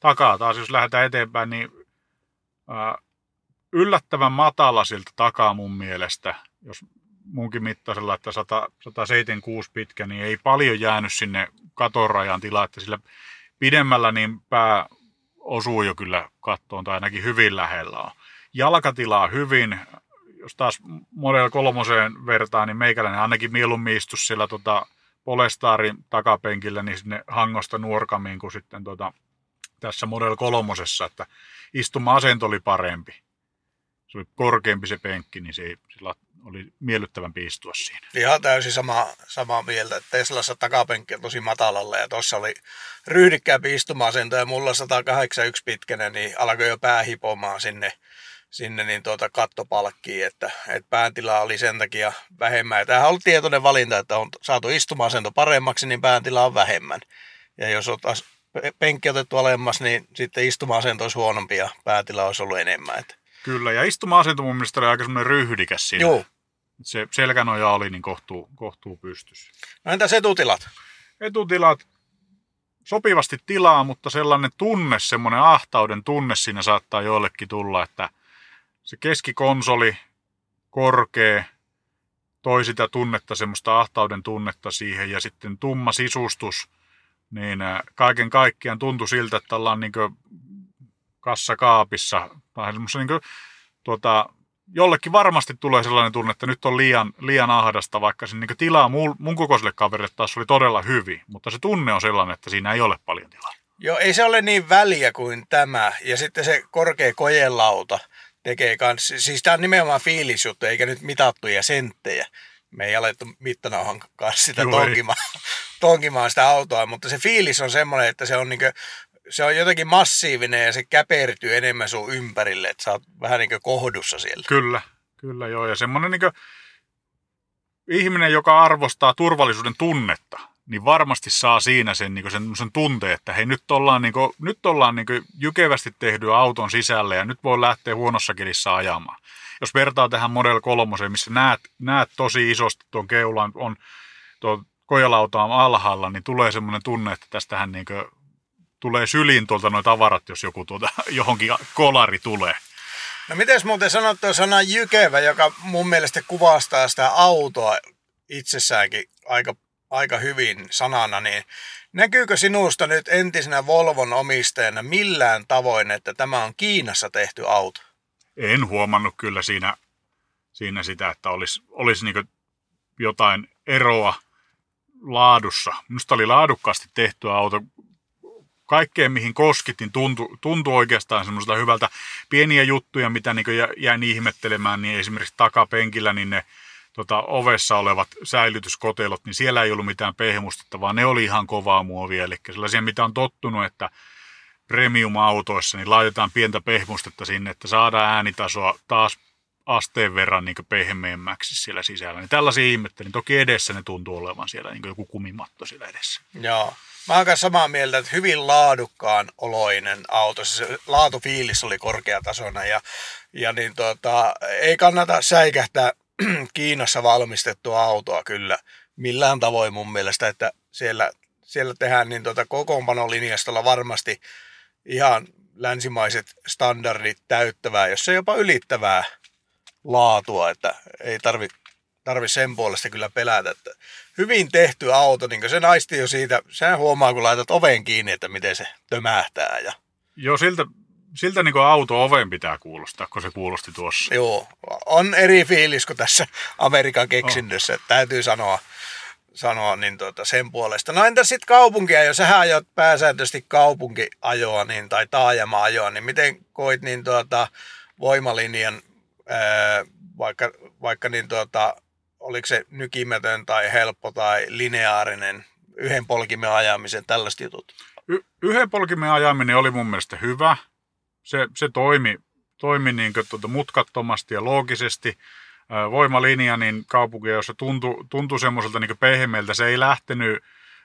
Takaa taas, jos lähdetään eteenpäin, niin ää, yllättävän matala siltä takaa mun mielestä. Jos munkin mittaisella, että 100, 176 pitkä, niin ei paljon jäänyt sinne katorajan tilaa, että sillä pidemmällä niin pää osuu jo kyllä kattoon tai ainakin hyvin lähellä on. Jalkatilaa hyvin, jos taas Model 3 vertaa, niin meikäläinen ainakin mieluummin istu sillä tota, Polestaarin takapenkillä niin sinne hangosta nuorkamiin kuin sitten tota, tässä Model kolmosessa, että istuma-asento oli parempi. Se oli korkeampi se penkki, niin se, sillä oli miellyttävämpi istua siinä. Ihan täysin sama, samaa mieltä, että Teslassa takapenkki on tosi matalalla ja tuossa oli ryhdikkäämpi istuma-asento ja mulla 181 pitkänen, niin alkoi jo pää hipomaan sinne sinne niin tuota kattopalkkiin, että, että pääntilaa oli sen takia vähemmän. Ja tämähän on ollut tietoinen valinta, että on saatu istuma-asento paremmaksi, niin pääntilaa on vähemmän. Ja jos on taas penkki otettu alemmas, niin sitten istuma-asento olisi huonompi ja päätila olisi ollut enemmän. Että. Kyllä, ja istuma-asento mun mielestä oli aika semmoinen ryhdikäs siinä. Joo. Se selkänoja oli niin kohtuu, kohtuu pystyssä. No entäs etutilat? Etutilat, sopivasti tilaa, mutta sellainen tunne, semmoinen ahtauden tunne siinä saattaa joillekin tulla, että – se keskikonsoli, korkea, toi sitä tunnetta, semmoista ahtauden tunnetta siihen ja sitten tumma sisustus, niin kaiken kaikkiaan tuntui siltä, että ollaan niin kassakaapissa tai semmoisessa niin tuota, jollekin varmasti tulee sellainen tunne, että nyt on liian, liian ahdasta, vaikka sen niin tilaa mun, mun kokoiselle kaverille taas oli todella hyvin, mutta se tunne on sellainen, että siinä ei ole paljon tilaa. Joo, ei se ole niin väliä kuin tämä. Ja sitten se korkea kojelauta tekee kans, siis tämä on nimenomaan fiilisjuttu, eikä nyt mitattuja senttejä. Me ei alettu mittanauhan kanssa sitä Joo, tonkimaan, tonkimaan sitä autoa, mutta se fiilis on semmoinen, että se on niinkö, se on jotenkin massiivinen ja se käpertyy enemmän sun ympärille, että sä oot vähän niin kuin kohdussa siellä. Kyllä, kyllä joo. Ja semmoinen niin ihminen, joka arvostaa turvallisuuden tunnetta, niin varmasti saa siinä sen, niin sen, sen tunteen, että hei nyt ollaan, niin kuin, nyt ollaan niin jykevästi tehty auton sisälle ja nyt voi lähteä huonossa kelissä ajamaan. Jos vertaa tähän Model 3, missä näet, näet tosi isosti tuon keulan, on tuo kojalauta on alhaalla, niin tulee semmoinen tunne, että tästähän niin kuin, tulee syliin tuolta noin tavarat, jos joku tuota, johonkin kolari tulee. No miten muuten sanot tuo sana jykevä, joka mun mielestä kuvastaa sitä autoa itsessäänkin aika, aika hyvin sanana, niin näkyykö sinusta nyt entisenä Volvon omistajana millään tavoin, että tämä on Kiinassa tehty auto? En huomannut kyllä siinä, siinä sitä, että olisi, olisi niin jotain eroa laadussa. Minusta oli laadukkaasti tehty auto. Kaikkeen, mihin koskit, niin tuntui, tuntui oikeastaan semmoiselta hyvältä. Pieniä juttuja, mitä niin jäin ihmettelemään, niin esimerkiksi takapenkillä, niin ne tota, ovessa olevat säilytyskotelot, niin siellä ei ollut mitään pehmustetta, vaan ne oli ihan kovaa muovia. Eli sellaisia, mitä on tottunut, että premium-autoissa, niin laitetaan pientä pehmustetta sinne, että saadaan äänitasoa taas asteen verran niin pehmeämmäksi siellä sisällä. Niin tällaisia ihmettelin. Toki edessä ne tuntuu olevan siellä niin joku kumimatto siellä edessä. Joo. Mä oon samaa mieltä, että hyvin laadukkaan oloinen auto. Se laatufiilis oli korkeatasoinen ja, ja niin tota, ei kannata säikähtää Kiinassa valmistettua autoa kyllä millään tavoin mun mielestä, että siellä, siellä tehdään niin tota kokoonpanolinjastolla varmasti ihan länsimaiset standardit täyttävää, jos ei jopa ylittävää laatua, että ei tarvi, tarvi sen puolesta kyllä pelätä. Että hyvin tehty auto, niin se naisti jo siitä, sehän huomaa kun laitat oven kiinni, että miten se tömähtää. Ja... Joo, siltä, siltä niin auto oven pitää kuulostaa, kun se kuulosti tuossa. Joo, on eri fiilis kuin tässä Amerikan keksinnössä, oh. täytyy sanoa, sanoa niin tuota sen puolesta. No entä sitten kaupunkia, jos sä ajot pääsääntöisesti kaupunkiajoa niin, tai taajama-ajoa, niin miten koit niin tuota, voimalinjan vaikka, vaikka niin tuota, oliko se nykimätön tai helppo tai lineaarinen yhden polkimen ajamisen, tällaiset jutut? Y- yhden polkimen ajaminen oli mun mielestä hyvä. Se, se toimi, toimi niin tuota mutkattomasti ja loogisesti. Voimalinja niin kaupunki, jossa tuntui, tuntui semmoiselta niin pehmeältä, se ei lähtenyt,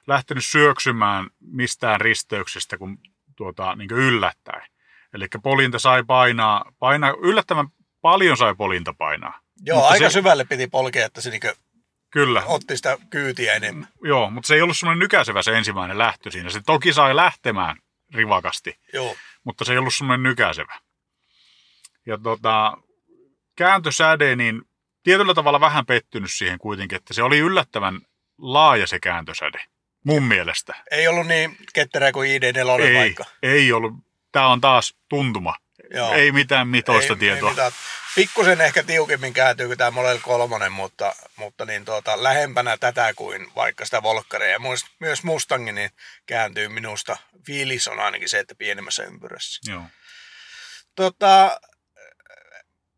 lähtenyt syöksymään mistään risteyksestä kuin tuota, niin yllättäen. Eli polinta sai painaa, painaa, yllättävän paljon sai polinta painaa. Joo, mutta aika se, syvälle piti polkea, että se niin kyllä. otti sitä kyytiä enemmän. Joo, mutta se ei ollut semmoinen nykäisevä se ensimmäinen lähtö siinä. Se toki sai lähtemään rivakasti, Joo. mutta se ei ollut semmoinen nykäisevä. Ja tota, kääntösäde, niin tietyllä tavalla vähän pettynyt siihen kuitenkin, että se oli yllättävän laaja se kääntösäde, mun mielestä. Ei ollut niin ketterä kuin ID4 ei, vaikka. Ei ollut. Tämä on taas tuntuma. Joo. Ei mitään mitoista ei, tietoa. Ei mitään. Pikkusen ehkä tiukemmin kääntyy kuin tämä Model 3, mutta, mutta niin tuota, lähempänä tätä kuin vaikka sitä Volkkaria. Ja myös Mustangin niin kääntyy minusta. Fiilis on ainakin se, että pienemmässä ympyrässä. Joo. Tota,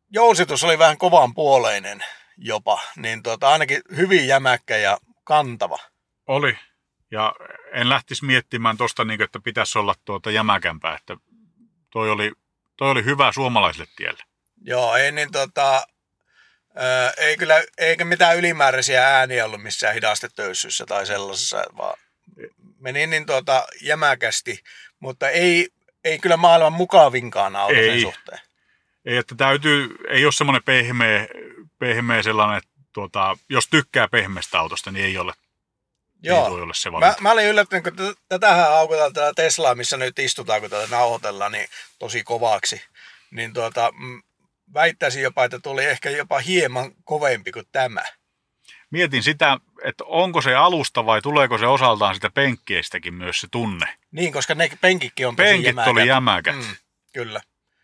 jousitus oli vähän kovan puoleinen jopa, niin tuota, ainakin hyvin jämäkkä ja kantava. Oli. Ja en lähtisi miettimään tuosta, niin, että pitäisi olla tuota jämäkämpää, että toi oli toi oli hyvä suomalaiselle tielle. Joo, ei niin tota, ää, ei kyllä, eikä mitään ylimääräisiä ääniä ollut missään hidastetöysyssä tai sellaisessa, vaan meni niin tota jämäkästi, mutta ei, ei kyllä maailman mukavinkaan auto ei. sen suhteen. Ei, että täytyy, ei ole semmoinen pehmeä, pehmeä sellainen, että tuota, jos tykkää pehmeästä autosta, niin ei ole Joo. Ei ole se mä, mä, olin yllättynyt, kun tätähän aukotaan tätä Teslaa, missä nyt istutaan, kun tätä nauhoitellaan, niin tosi kovaksi. Niin tuota, väittäisin jopa, että tuli ehkä jopa hieman kovempi kuin tämä. Mietin sitä, että onko se alusta vai tuleeko se osaltaan sitä penkkeistäkin myös se tunne. Niin, koska ne penkitkin on tosi Penkit jämäkät. oli jämäkät. Mm, kyllä.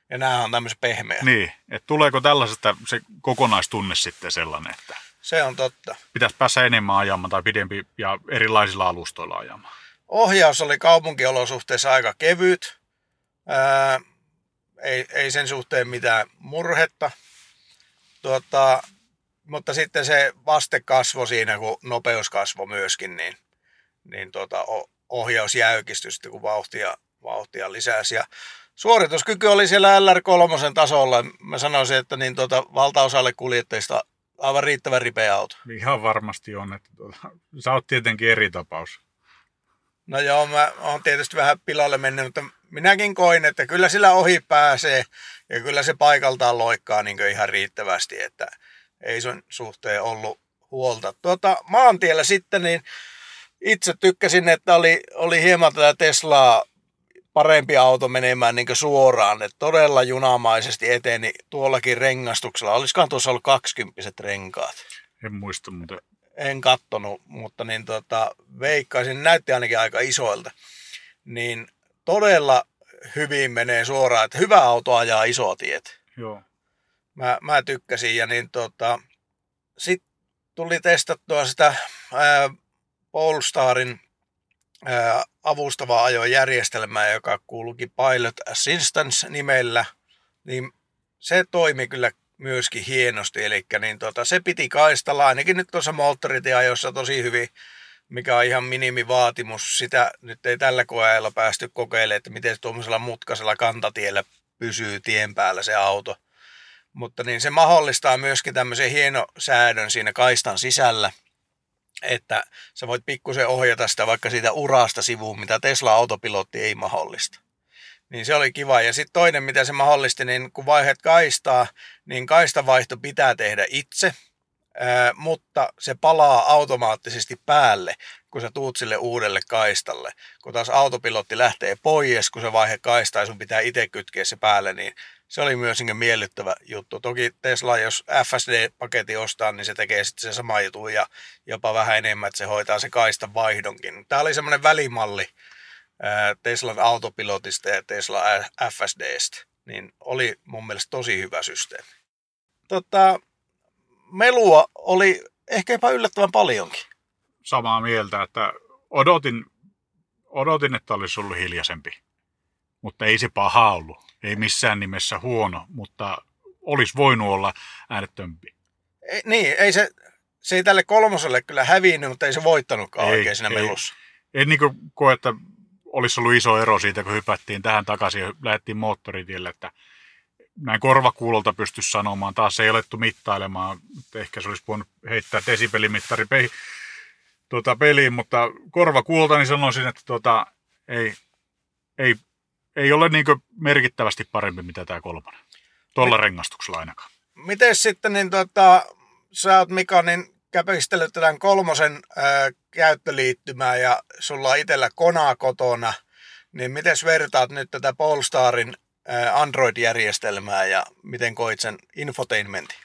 Ja nämä on tämmöisen pehmeä. Niin, että tuleeko tällaisesta se kokonaistunne sitten sellainen, että Se on totta. pitäisi päässä enemmän ajamaan tai pidempi ja erilaisilla alustoilla ajamaan? Ohjaus oli kaupunkiolosuhteissa aika kevyt. Ää, ei, ei sen suhteen mitään murhetta. Tuota, mutta sitten se vaste kasvo siinä, kun nopeus kasvoi myöskin, niin, niin tuota, ohjaus jäykistyi sitten, kun vauhtia, vauhtia lisäsi. Ja suorituskyky oli siellä LR3 tasolla. Mä sanoisin, että niin tuota, valtaosalle kuljettajista aivan riittävän ripeä auto. Ihan varmasti on, että tuota, sä oot tietenkin eri tapaus. No joo, mä oon tietysti vähän pilalle mennyt, mutta minäkin koin, että kyllä sillä ohi pääsee ja kyllä se paikaltaan loikkaa niin ihan riittävästi, että ei sen suhteen ollut huolta. Tuota, maantiellä sitten niin itse tykkäsin, että oli, oli hieman tätä Teslaa parempi auto menemään niin suoraan, että todella junamaisesti eteni tuollakin rengastuksella. Olisikohan tuossa ollut 20 renkaat? En muista muuten. en kattonut, mutta niin tota, veikkaisin, näytti ainakin aika isoilta. Niin todella hyvin menee suoraan, että hyvä auto ajaa isoa tiet. Joo. Mä, mä tykkäsin ja niin tota, sitten tuli testattua sitä ää, Polestarin avustavaa ajojärjestelmää, joka kuuluukin Pilot Assistance nimellä, niin se toimi kyllä myöskin hienosti, eli niin tota, se piti kaistalla ainakin nyt tuossa moottoritieajossa tosi hyvin, mikä on ihan minimivaatimus. Sitä nyt ei tällä koeajalla päästy kokeilemaan, että miten tuommoisella mutkaisella kantatiellä pysyy tien päällä se auto. Mutta niin se mahdollistaa myöskin tämmöisen hienosäädön siinä kaistan sisällä, että sä voit pikkusen ohjata sitä vaikka siitä urasta sivuun, mitä Tesla autopilotti ei mahdollista. Niin se oli kiva. Ja sitten toinen, mitä se mahdollisti, niin kun vaiheet kaistaa, niin kaistavaihto pitää tehdä itse, mutta se palaa automaattisesti päälle, kun sä tuut sille uudelle kaistalle. Kun taas autopilotti lähtee pois, kun se vaihe kaistaa ja sun pitää itse kytkeä se päälle, niin se oli myös niin miellyttävä juttu. Toki Tesla, jos FSD-paketti ostaa, niin se tekee sitten se sama juttu ja jopa vähän enemmän, että se hoitaa se kaistan vaihdonkin. Tämä oli semmoinen välimalli Teslan autopilotista ja Tesla FSDstä, niin oli mun mielestä tosi hyvä systeemi. Tota, melua oli ehkä jopa yllättävän paljonkin. Samaa mieltä, että odotin, odotin, että olisi ollut hiljaisempi. Mutta ei se paha ollut. Ei missään nimessä huono, mutta olisi voinut olla äänettömpi. Ei, niin, ei se, se ei tälle kolmoselle kyllä hävinnyt, mutta ei se voittanutkaan Ei, oikein siinä ei. melussa. En niin koe, että olisi ollut iso ero siitä, kun hypättiin tähän takaisin ja lähdettiin moottoritielle, että näin korvakuulolta pystyisi sanomaan. Taas ei alettu mittailemaan. Ehkä se olisi voinut heittää desibelimittari pe- tuota, peliin, mutta korvakuulolta niin sanoisin, että tuota, ei, ei, ei ole niin merkittävästi parempi mitä tämä kolmonen. Tuolla rengastuksella ainakaan. Miten sitten, niin tota, sä oot Mika, niin käpistellyt tämän kolmosen ää, käyttöliittymää ja sulla on itsellä konaa kotona, niin miten vertaat nyt tätä Polestarin ää, Android-järjestelmää ja miten koit sen infotainmentin?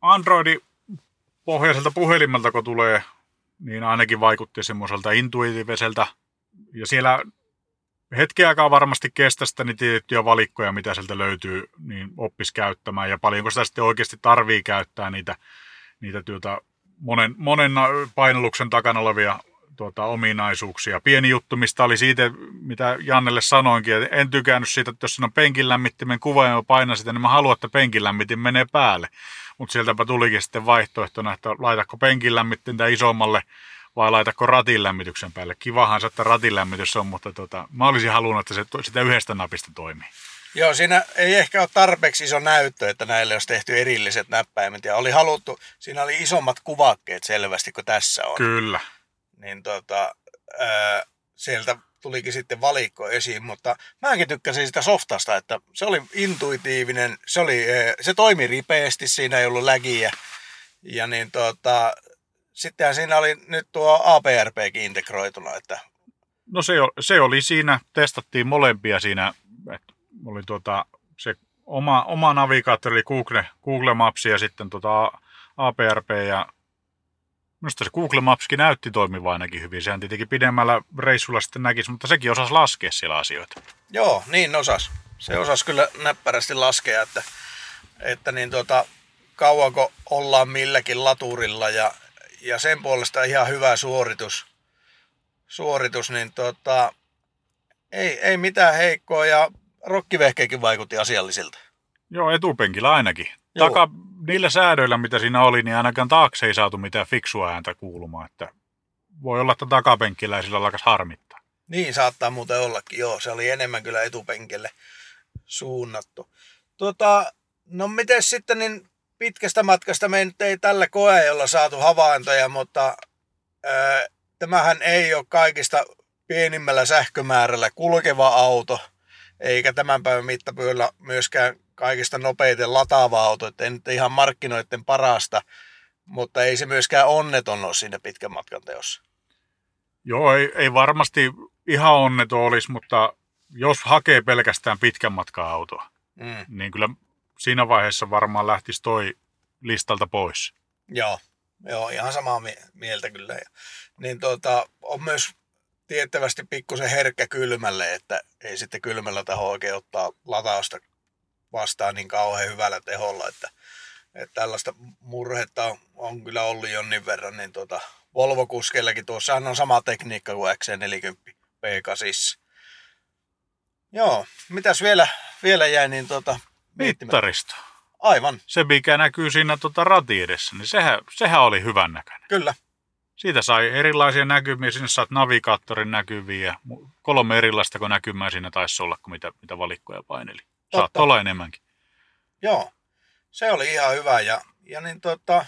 Androidin pohjaiselta puhelimelta, kun tulee, niin ainakin vaikutti semmoiselta intuitiiviselta. Ja siellä hetken aikaa varmasti kestä sitä niin tiettyjä valikkoja, mitä sieltä löytyy, niin oppis käyttämään. Ja paljonko sitä sitten oikeasti tarvii käyttää niitä, niitä työtä, monen, monen painalluksen takana olevia tuota, ominaisuuksia. Pieni juttu, mistä oli siitä, mitä Jannelle sanoinkin, että en tykännyt siitä, että jos siinä on penkin lämmittimen kuva ja painan sitä, niin mä haluan, että penkin lämmitin menee päälle. Mutta sieltäpä tulikin sitten vaihtoehtona, että laitatko penkin lämmittintä isommalle vai laitatko ratin lämmityksen päälle. Kivahan se, että ratin lämmitys on, mutta tota, mä olisin halunnut, että se sitä yhdestä napista toimii. Joo, siinä ei ehkä ole tarpeeksi iso näyttö, että näille olisi tehty erilliset näppäimet. Ja oli haluttu, siinä oli isommat kuvakkeet selvästi kuin tässä on. Kyllä. niin tota, ää, sieltä tulikin sitten valikko esiin, mutta mäkin tykkäsin sitä softasta, että se oli intuitiivinen, se, oli, se toimi ripeästi, siinä ei ollut lägiä. Ja niin tota, sittenhän siinä oli nyt tuo APRPkin integroituna, että No se, se oli siinä, testattiin molempia siinä, että oli tuota, se oma, oma navigaattori, eli Google, Google Maps ja sitten tota APRP ja Minusta se Google Mapskin näytti toimiva ainakin hyvin. Sehän tietenkin pidemmällä reissulla sitten näkisi, mutta sekin osasi laskea siellä asioita. joo, niin osas. Se osasi kyllä näppärästi laskea, että, että niin tota, kauanko ollaan milläkin laturilla ja, ja sen puolesta ihan hyvä suoritus. Suoritus, niin tota, ei, ei mitään heikkoa ja rokkivehkeekin vaikutti asiallisilta. Joo, etupenkillä ainakin. Joo. Taka, niillä säädöillä, mitä siinä oli, niin ainakaan taakse ei saatu mitään fiksua ääntä kuulumaan. Että voi olla, että takapenkillä sillä alkas harmittaa. Niin saattaa muuten ollakin, joo. Se oli enemmän kyllä etupenkille suunnattu. Tota, no miten sitten niin pitkästä matkasta me nyt ei tällä koeajolla saatu havaintoja, mutta ää, tämähän ei ole kaikista pienimmällä sähkömäärällä kulkeva auto, eikä tämän päivän mittapyöllä myöskään kaikista nopeiten lataava auto, että ei nyt ihan markkinoiden parasta, mutta ei se myöskään onneton ole siinä pitkän matkan teossa. Joo, ei, ei varmasti ihan onneton olisi, mutta jos hakee pelkästään pitkän matkan autoa, Mm. niin kyllä siinä vaiheessa varmaan lähtisi toi listalta pois. Joo, joo, ihan samaa mie- mieltä kyllä. Ja, niin tota, on myös tiettävästi pikkusen herkkä kylmälle, että ei sitten kylmällä taho oikein ottaa latausta vastaan niin kauhean hyvällä teholla, että, että tällaista murhetta on, on kyllä ollut jonnin verran, niin tota, Volvo-kuskeillakin tuossahan on sama tekniikka kuin XC40 P8. Joo, mitäs vielä, vielä jäi niin tota, Mittaristo. Aivan, Se, mikä näkyy siinä tota rati edessä, niin sehän, sehän oli hyvän näköinen. kyllä. Siitä sai erilaisia näkymiä, sinne saat navigaattorin näkyviä kolme erilaista kun näkymää siinä taisi olla, kuin mitä, mitä valikkoja paineli. Saat olla enemmänkin. Joo, se oli ihan hyvä ja, ja niin tota,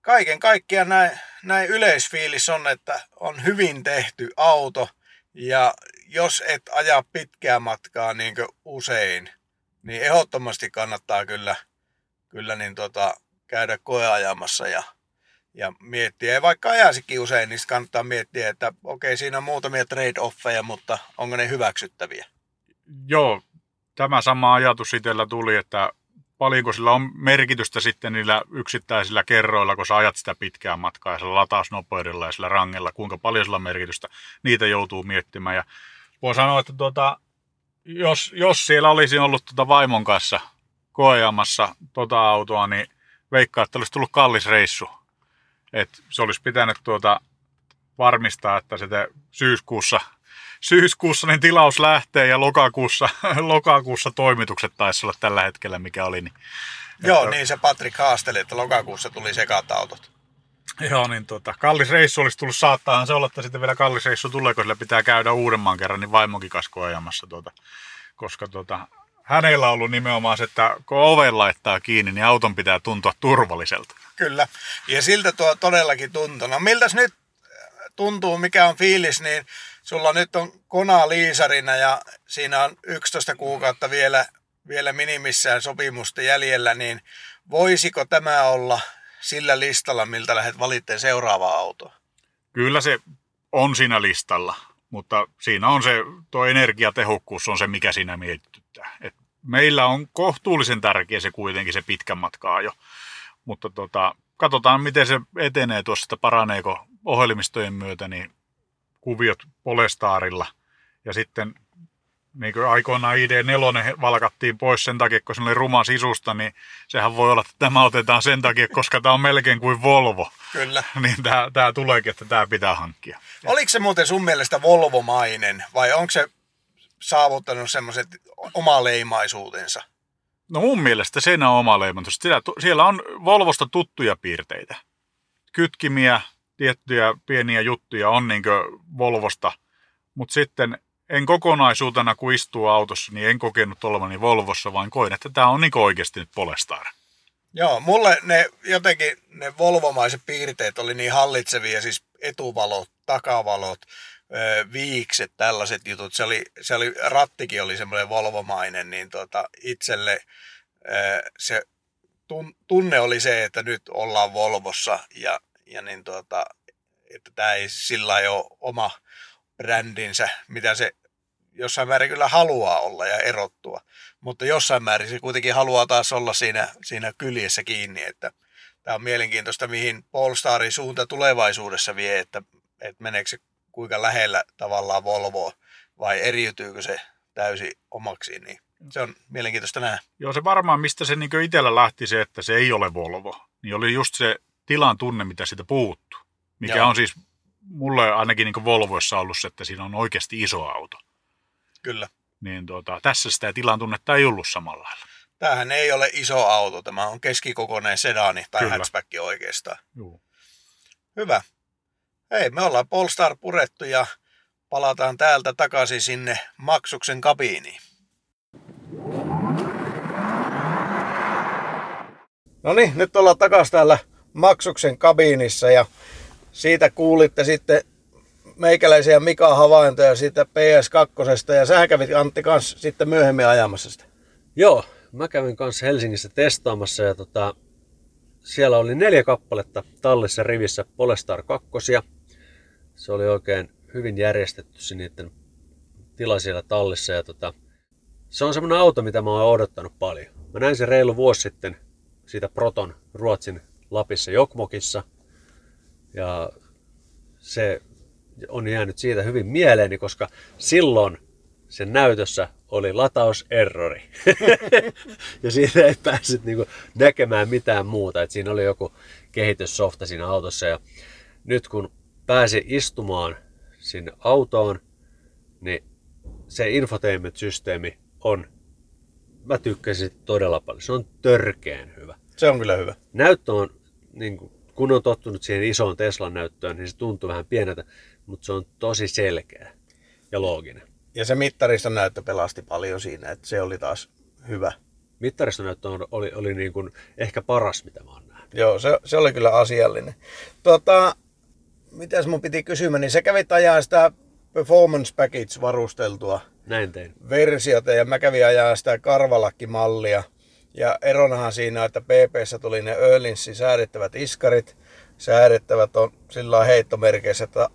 kaiken kaikkiaan näin, näin yleisfiilis on, että on hyvin tehty auto ja jos et aja pitkää matkaa niin usein, niin ehdottomasti kannattaa kyllä, kyllä niin tota, käydä koeajamassa ja, ja miettiä. Ja vaikka ajaisikin usein, niin kannattaa miettiä, että okei, siinä on muutamia trade-offeja, mutta onko ne hyväksyttäviä? Joo, tämä sama ajatus itsellä tuli, että paljonko sillä on merkitystä sitten niillä yksittäisillä kerroilla, kun sä ajat sitä pitkää matkaa ja sillä latausnopeudella ja sillä rangella, kuinka paljon sillä on merkitystä, niitä joutuu miettimään. Ja voi sanoa, että tuota, jos, jos siellä olisi ollut tuota vaimon kanssa koeamassa tota autoa, niin veikkaa, että olisi tullut kallis reissu. Et se olisi pitänyt tuota varmistaa, että sitä syyskuussa syyskuussa niin tilaus lähtee ja lokakuussa, lokakuussa toimitukset taisi olla tällä hetkellä, mikä oli. Niin, Joo, että- niin se Patrick haasteli, että lokakuussa tuli sekat autot. Joo, niin tota, kallis reissu olisi tullut, saattaahan se olla, että sitten vielä kallis reissu tulee, kun sillä pitää käydä uudemman kerran, niin vaimokin kasko ajamassa, tuota, koska tuota, hänellä on ollut nimenomaan se, että kun oven laittaa kiinni, niin auton pitää tuntua turvalliselta. Kyllä. Ja siltä tuo todellakin tuntuu. No miltäs nyt tuntuu, mikä on fiilis, niin sulla nyt on Kona liisarina ja siinä on 11 kuukautta vielä, vielä minimissään sopimusta jäljellä, niin voisiko tämä olla sillä listalla, miltä lähdet valitteen seuraavaa autoa? Kyllä se on siinä listalla, mutta siinä on se, tuo energiatehokkuus on se, mikä siinä mietityttää. Et meillä on kohtuullisen tärkeä se kuitenkin se pitkän matkaa jo, mutta tota, katsotaan miten se etenee tuossa, että paraneeko ohjelmistojen myötä niin kuviot Polestarilla ja sitten niin kuin aikoinaan ID4 valkattiin pois sen takia, kun se oli ruma sisusta, niin sehän voi olla, että tämä otetaan sen takia, koska tämä on melkein kuin Volvo. Kyllä. Niin tämä, tämä tuleekin, että tämä pitää hankkia. Oliko se muuten sun mielestä Volvomainen vai onko se saavuttanut semmoiset omaleimaisuutensa? No mun mielestä siinä on oma leimantus. Siellä, siellä on Volvosta tuttuja piirteitä. Kytkimiä, tiettyjä pieniä juttuja on niin Volvosta, mutta sitten en kokonaisuutena, kun istuu autossa, niin en kokenut olevani Volvossa, vaan koin, että tämä on niin oikeasti nyt Polestar. Joo, mulle ne jotenkin ne volvomaiset piirteet oli niin hallitsevia, siis etuvalot, takavalot, viikset, tällaiset jutut. Se oli, se oli, rattikin oli semmoinen volvomainen, niin tota, itselle se tun, tunne oli se, että nyt ollaan Volvossa ja, ja niin tota, että tämä ei sillä ole oma brändinsä, mitä se jossain määrin kyllä haluaa olla ja erottua mutta jossain määrin se kuitenkin haluaa taas olla siinä, siinä kyljessä kiinni, että tämä on mielenkiintoista, mihin Polestarin suunta tulevaisuudessa vie, että, että meneekö se kuinka lähellä tavallaan Volvoa vai eriytyykö se täysin omaksi, niin se on mielenkiintoista nähdä. Joo, se varmaan, mistä se niin itsellä lähti se, että se ei ole Volvo, niin oli just se tilan tunne, mitä siitä puuttuu. Mikä Joo. on siis mulle ainakin niin Volvoissa ollut se, että siinä on oikeasti iso auto. Kyllä. Niin tuota, tässä sitä tilan tunnetta ei ollut samalla lailla. Tämähän ei ole iso auto, tämä on keskikokoinen sedani tai Kyllä. hatchback oikeastaan. Joo. Hyvä. Hei, me ollaan Polestar purettu ja palataan täältä takaisin sinne maksuksen kabiiniin. No niin, nyt ollaan takaisin täällä maksuksen kabiinissa ja siitä kuulitte sitten meikäläisiä Mika havaintoja siitä PS2 ja sähän kävit Antti kanssa sitten myöhemmin ajamassa sitä. Joo, mä kävin kanssa Helsingissä testaamassa ja tota, siellä oli neljä kappaletta tallissa rivissä Polestar 2. Se oli oikein hyvin järjestetty se niiden tila siellä tallissa ja tota, se on semmoinen auto, mitä mä oon odottanut paljon. Mä näin sen reilu vuosi sitten siitä Proton Ruotsin Lapissa Jokmokissa ja se on jäänyt siitä hyvin mieleeni, koska silloin sen näytössä oli latauserrori. ja siitä ei päässyt niinku näkemään mitään muuta. Et siinä oli joku kehityssofta siinä autossa. Ja nyt kun pääsi istumaan sinne autoon, niin se infotainment-systeemi on, mä tykkäsin todella paljon. Se on törkeen hyvä. Se on kyllä hyvä. Näyttö on, niin kun on tottunut siihen isoon Teslan näyttöön, niin se tuntuu vähän pieneltä, mutta se on tosi selkeä ja looginen. Ja se mittariston näyttö pelasti paljon siinä, että se oli taas hyvä. Mittaristonäyttö on, oli, oli niin kuin ehkä paras, mitä mä oon nähnyt. Joo, se, se oli kyllä asiallinen. Tota, mitäs mun piti kysyä, niin se kävit ajaa sitä Performance Package varusteltua Näin tein. versiota ja mä kävin ajaa sitä karvalakkimallia. Ja eronahan siinä, että PPssä tuli ne Öhlinssin säädettävät iskarit. Säädettävät on sillä heittomerkeissä, että,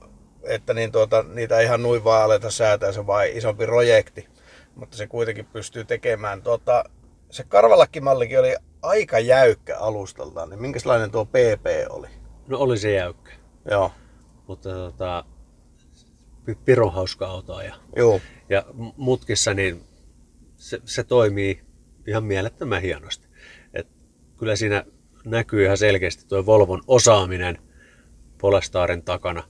että niin tuota, niitä ei ihan nuin vaan aleta säätää, se on vain isompi projekti. Mutta se kuitenkin pystyy tekemään. Tota, se karvalakkimallikin oli aika jäykkä alustaltaan, niin minkälainen tuo PP oli? No oli se jäykkä, Joo, mutta tota, pi- pirun hauska autoa. Ja, joo, ja mutkissa niin se, se toimii ihan mielettömän hienosti. Et kyllä siinä näkyy ihan selkeästi tuo Volvon osaaminen Polestarin takana.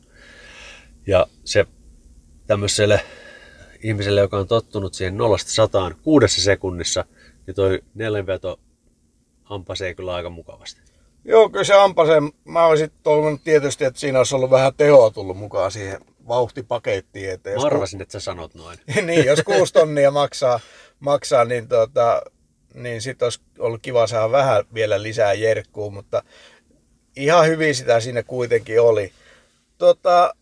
Ja se tämmöiselle ihmiselle, joka on tottunut siihen 0 sataan kuudessa sekunnissa, niin toi neljänveto ampasee kyllä aika mukavasti. Joo, kyllä se ampaseen. Mä olisin toivonut tietysti, että siinä olisi ollut vähän tehoa tullut mukaan siihen vauhtipakettiin. Että jos Mä arvasin, että sä sanot noin. niin, jos kuusi tonnia maksaa, maksaa niin, tota, niin sitten olisi ollut kiva saada vähän vielä lisää jerkkuu, mutta ihan hyvin sitä siinä kuitenkin oli. Tota,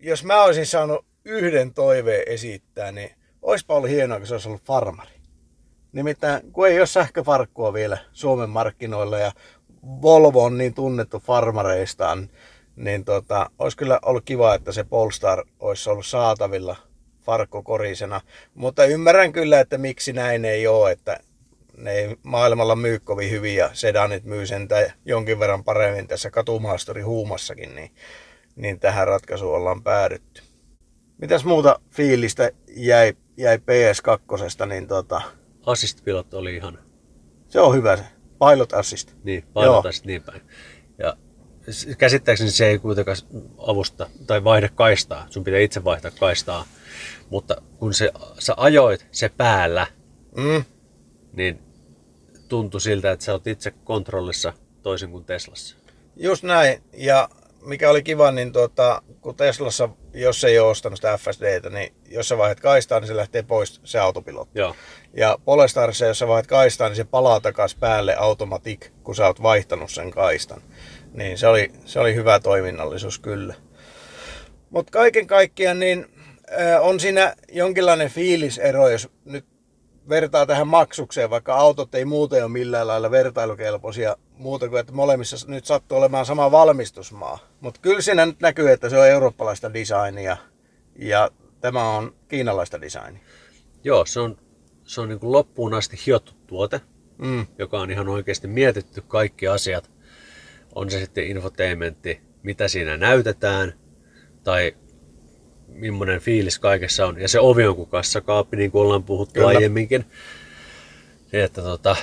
jos mä olisin saanut yhden toiveen esittää, niin olisipa ollut hienoa, kun se olisi ollut farmari. Nimittäin, kun ei ole sähköfarkkua vielä Suomen markkinoilla ja Volvo on niin tunnettu farmareistaan, niin tota, olisi kyllä ollut kiva, että se Polestar olisi ollut saatavilla farkkokorisena. Mutta ymmärrän kyllä, että miksi näin ei ole, että ne ei maailmalla myy kovin hyvin ja sedanit myy sentään jonkin verran paremmin tässä katumaasturi huumassakin, niin, niin tähän ratkaisuun ollaan päädytty. Mitäs muuta fiilistä jäi, jäi PS2, niin tota, Assist Pilot oli ihan se on hyvä se. Pilot assist. niin, painotaisi niin päin. Ja käsittääkseni se ei kuitenkaan avusta tai vaihda kaistaa. Sun pitää itse vaihtaa kaistaa. Mutta kun se, sä ajoit se päällä, Mm, niin tuntui siltä, että sä oot itse kontrollissa toisin kuin Teslassa. just näin. Ja mikä oli kiva, niin tuota, kun Teslassa, jos ei ole ostanut sitä FSDtä, niin jos sä vaihdat kaistaa, niin se lähtee pois se autopilotti. Joo. Ja Polestarissa, jos sä vaihdat kaistaa, niin se palaa takaisin päälle automatic, kun sä oot vaihtanut sen kaistan. Niin se oli, se oli hyvä toiminnallisuus kyllä. Mutta kaiken kaikkiaan niin on siinä jonkinlainen fiilisero, jos nyt vertaa tähän maksukseen, vaikka autot ei muuten ole millään lailla vertailukelpoisia muuta kuin, että molemmissa nyt sattuu olemaan sama valmistusmaa. Mutta kyllä siinä nyt näkyy, että se on eurooppalaista designia ja tämä on kiinalaista designia. Joo, se on, se on niin kuin loppuun asti hiottu tuote, Mm. joka on ihan oikeasti mietitty kaikki asiat. On se sitten infotainmentti, mitä siinä näytetään, tai millainen fiilis kaikessa on. Ja se ovi on kuin kassakaappi, niin kuin ollaan puhuttu Kyllä. aiemminkin. Että tota,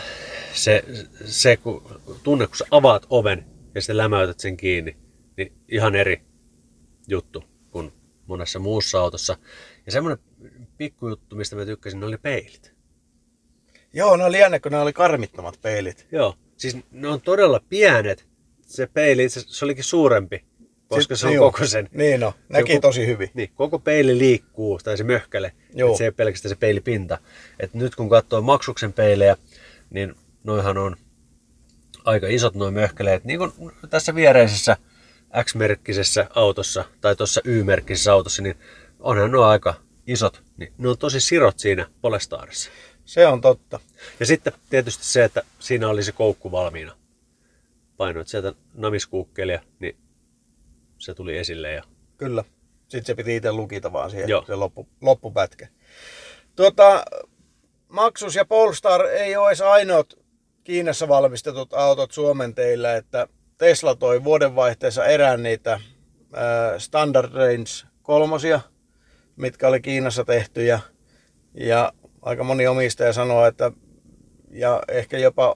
se, se kun, tunne, kun sä avaat oven ja sitten lämäytät sen kiinni, niin ihan eri juttu kuin monessa muussa autossa. Ja semmoinen pikkujuttu, mistä mä tykkäsin, ne oli peilit. Joo, ne oli jännä, kun ne oli karmittomat peilit. Joo, siis ne on todella pienet. Se peili, asiassa se olikin suurempi, koska se on joo. kokoisen. Niin no, näki Joku- tosi hyvin. Niin, koko peili liikkuu, tai se möhkäle. Se ei ole pelkästään se peilipinta. Et nyt kun katsoo maksuksen peilejä, niin noihan on aika isot noin möhkäleet. Niin kuin tässä viereisessä X-merkkisessä autossa tai tuossa Y-merkkisessä autossa, niin onhan nuo aika isot. Niin ne on tosi sirot siinä Polestarissa. Se on totta. Ja sitten tietysti se, että siinä oli se koukku valmiina. Painoit sieltä namiskuukkelia, niin se tuli esille ja Kyllä. Sitten se piti itse lukita vaan siihen, Joo. se loppu, loppupätkä. Tuota, Maxus ja Polestar ei ole edes ainoat Kiinassa valmistetut autot Suomen teillä, että Tesla toi vuodenvaihteessa erään niitä ää, Standard Range kolmosia, mitkä oli Kiinassa tehty ja, ja aika moni omistaja sanoo, että ja ehkä jopa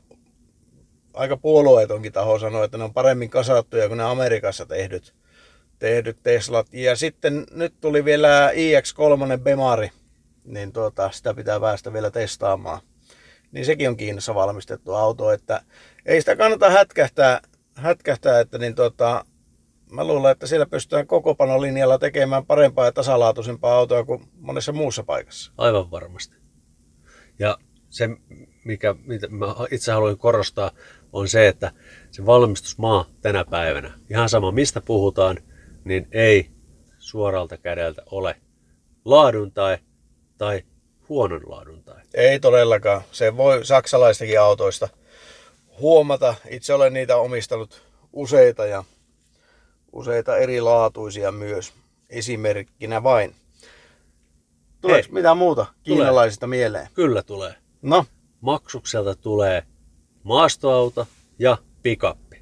aika puolueetonkin taho sanoo, että ne on paremmin kasattuja kuin ne Amerikassa tehdyt tehdyt Teslat. Ja sitten nyt tuli vielä iX3 Bemari, niin tuota, sitä pitää päästä vielä testaamaan. Niin sekin on Kiinassa valmistettu auto, että ei sitä kannata hätkähtää, hätkähtää että niin tuota, mä luulen, että siellä pystytään koko panolinjalla tekemään parempaa ja tasalaatuisempaa autoa kuin monessa muussa paikassa. aivan varmasti. Ja se, mikä mitä mä itse haluan korostaa, on se, että se valmistusmaa tänä päivänä, ihan sama mistä puhutaan, niin ei suoralta kädeltä ole laadun tai, tai huonon laadun tai. Ei todellakaan. Se voi saksalaistakin autoista huomata. Itse olen niitä omistanut useita ja useita erilaatuisia myös esimerkkinä vain. Tuleeko Hei. mitä muuta kiinalaisista mieleen? Kyllä tulee. No, maksukselta tulee maastoauto ja pikappi.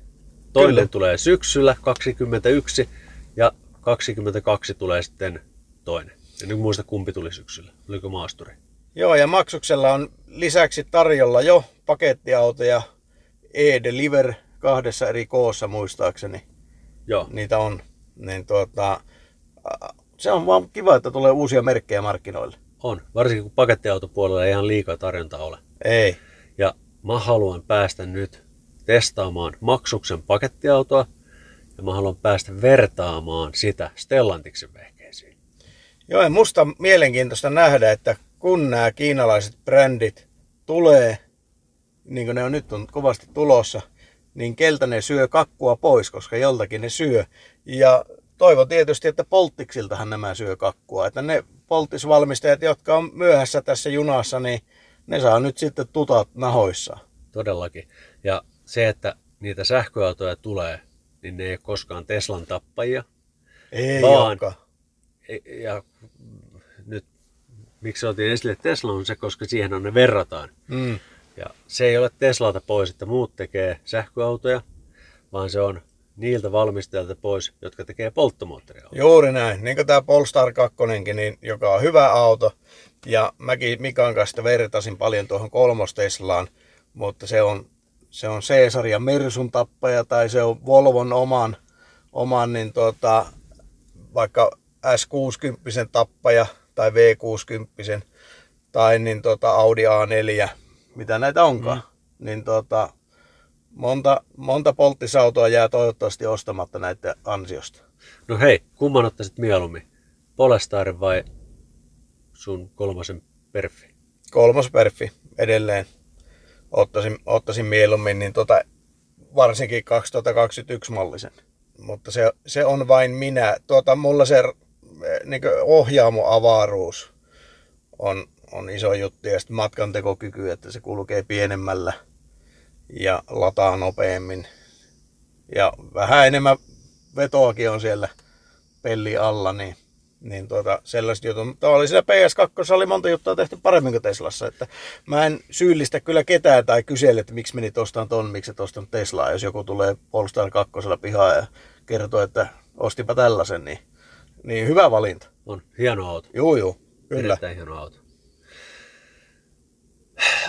Toinen Kyllä. tulee syksyllä 21 ja 22 tulee sitten toinen. En nyt muista kumpi tuli syksyllä. Oliko maasturi? joo ja maksuksella on lisäksi tarjolla jo pakettiautoja e-deliver kahdessa eri koossa muistaakseni. Joo, Niitä on. Niin tuota, se on vaan kiva, että tulee uusia merkkejä markkinoille. on. Varsinkin kun pakettiautopuolella ei ihan liikaa tarjontaa ole. Ei. Ja mä haluan päästä nyt testaamaan maksuksen pakettiautoa ja mä haluan päästä vertaamaan sitä Stellantiksen vehkeisiin. Joo, ja musta on mielenkiintoista nähdä, että kun nämä kiinalaiset brändit tulee, niin kuin ne on nyt on kovasti tulossa, niin keltä ne syö kakkua pois, koska joltakin ne syö. Ja toivon tietysti, että polttiksiltahan nämä syö kakkua. Että ne polttisvalmistajat, jotka on myöhässä tässä junassa, niin ne saa nyt sitten tutat nahoissaan. Todellakin. Ja se, että niitä sähköautoja tulee, niin ne ei ole koskaan Teslan tappajia. Ei Vaan- olekaan. E- Ja nyt miksi otin esille Tesla on se, koska siihen on ne verrataan. Mm. Ja se ei ole Teslalta pois, että muut tekee sähköautoja, vaan se on niiltä valmistajilta pois, jotka tekee polttomoottoriautoja. Juuri näin, niin kuin tämä Polestar 2, niin, joka on hyvä auto. Ja mäkin Mikan kanssa vertasin paljon tuohon kolmosteslaan, mutta se on, se on Caesaria Mersun tappaja tai se on Volvon oman, oman niin tota, vaikka S60 tappaja tai V60 tai niin tota Audi A4, mitä näitä onkaan. Mm. Niin tota, monta, monta polttisautoa jää toivottavasti ostamatta näiden ansiosta. No hei, kumman ottaisit mieluummin? Polestarin vai sun kolmosen perfi? kolmas perfi edelleen ottaisin, ottaisin mieluummin, niin tota, varsinkin 2021 mallisen. Mutta se, se on vain minä. Tuota, mulla se niin ohjaamo avaruus on, on iso juttu ja sitten matkantekokyky, että se kulkee pienemmällä ja lataa nopeammin. Ja vähän enemmän vetoakin on siellä pelli alla, niin niin tuota, sellaiset jutut. Mutta oli siinä PS2 oli monta juttua tehty paremmin kuin Teslassa. Että mä en syyllistä kyllä ketään tai kysele, että miksi menit ostamaan ton, miksi et ostanut Teslaa. Jos joku tulee Polestar 2 pihaan ja kertoo, että ostipa tällaisen, niin, niin hyvä valinta. On hieno auto. Juu, juu. Kyllä. Erittäin hieno auto.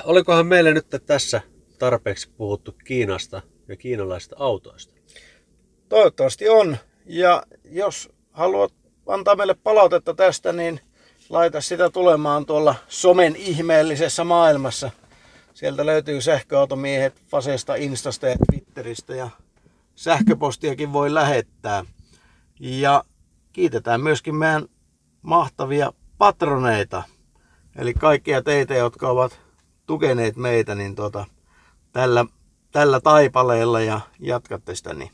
Olikohan meille nyt tässä tarpeeksi puhuttu Kiinasta ja kiinalaisista autoista? Toivottavasti on. Ja jos haluat antaa meille palautetta tästä, niin laita sitä tulemaan tuolla somen ihmeellisessä maailmassa. Sieltä löytyy sähköautomiehet Fasesta, Instasta ja Twitteristä ja sähköpostiakin voi lähettää. Ja kiitetään myöskin meidän mahtavia patroneita. Eli kaikkia teitä, jotka ovat tukeneet meitä niin tuota, tällä, tällä taipaleella ja jatkatte sitä, niin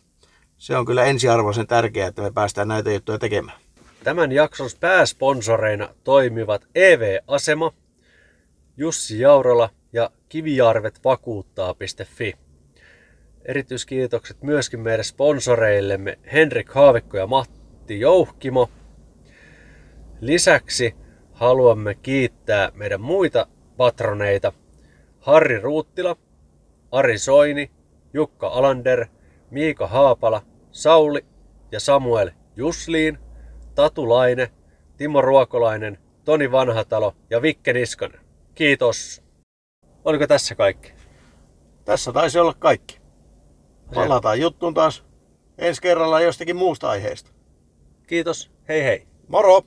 se on kyllä ensiarvoisen tärkeää, että me päästään näitä juttuja tekemään. Tämän jakson pääsponsoreina toimivat EV-asema, Jussi Jaurola ja Kivijarvet vakuuttaa.fi. Erityiskiitokset myöskin meidän sponsoreillemme Henrik Haavikko ja Matti Jouhkimo. Lisäksi haluamme kiittää meidän muita patroneita Harri Ruuttila, Ari Soini, Jukka Alander, Miika Haapala, Sauli ja Samuel Jusliin, Tatu Laine, Timo Ruokolainen, Toni Vanhatalo ja Vikke Niskanen. Kiitos. Oliko tässä kaikki? Tässä taisi olla kaikki. Palataan juttuun taas ensi kerralla jostakin muusta aiheesta. Kiitos. Hei hei. Moro!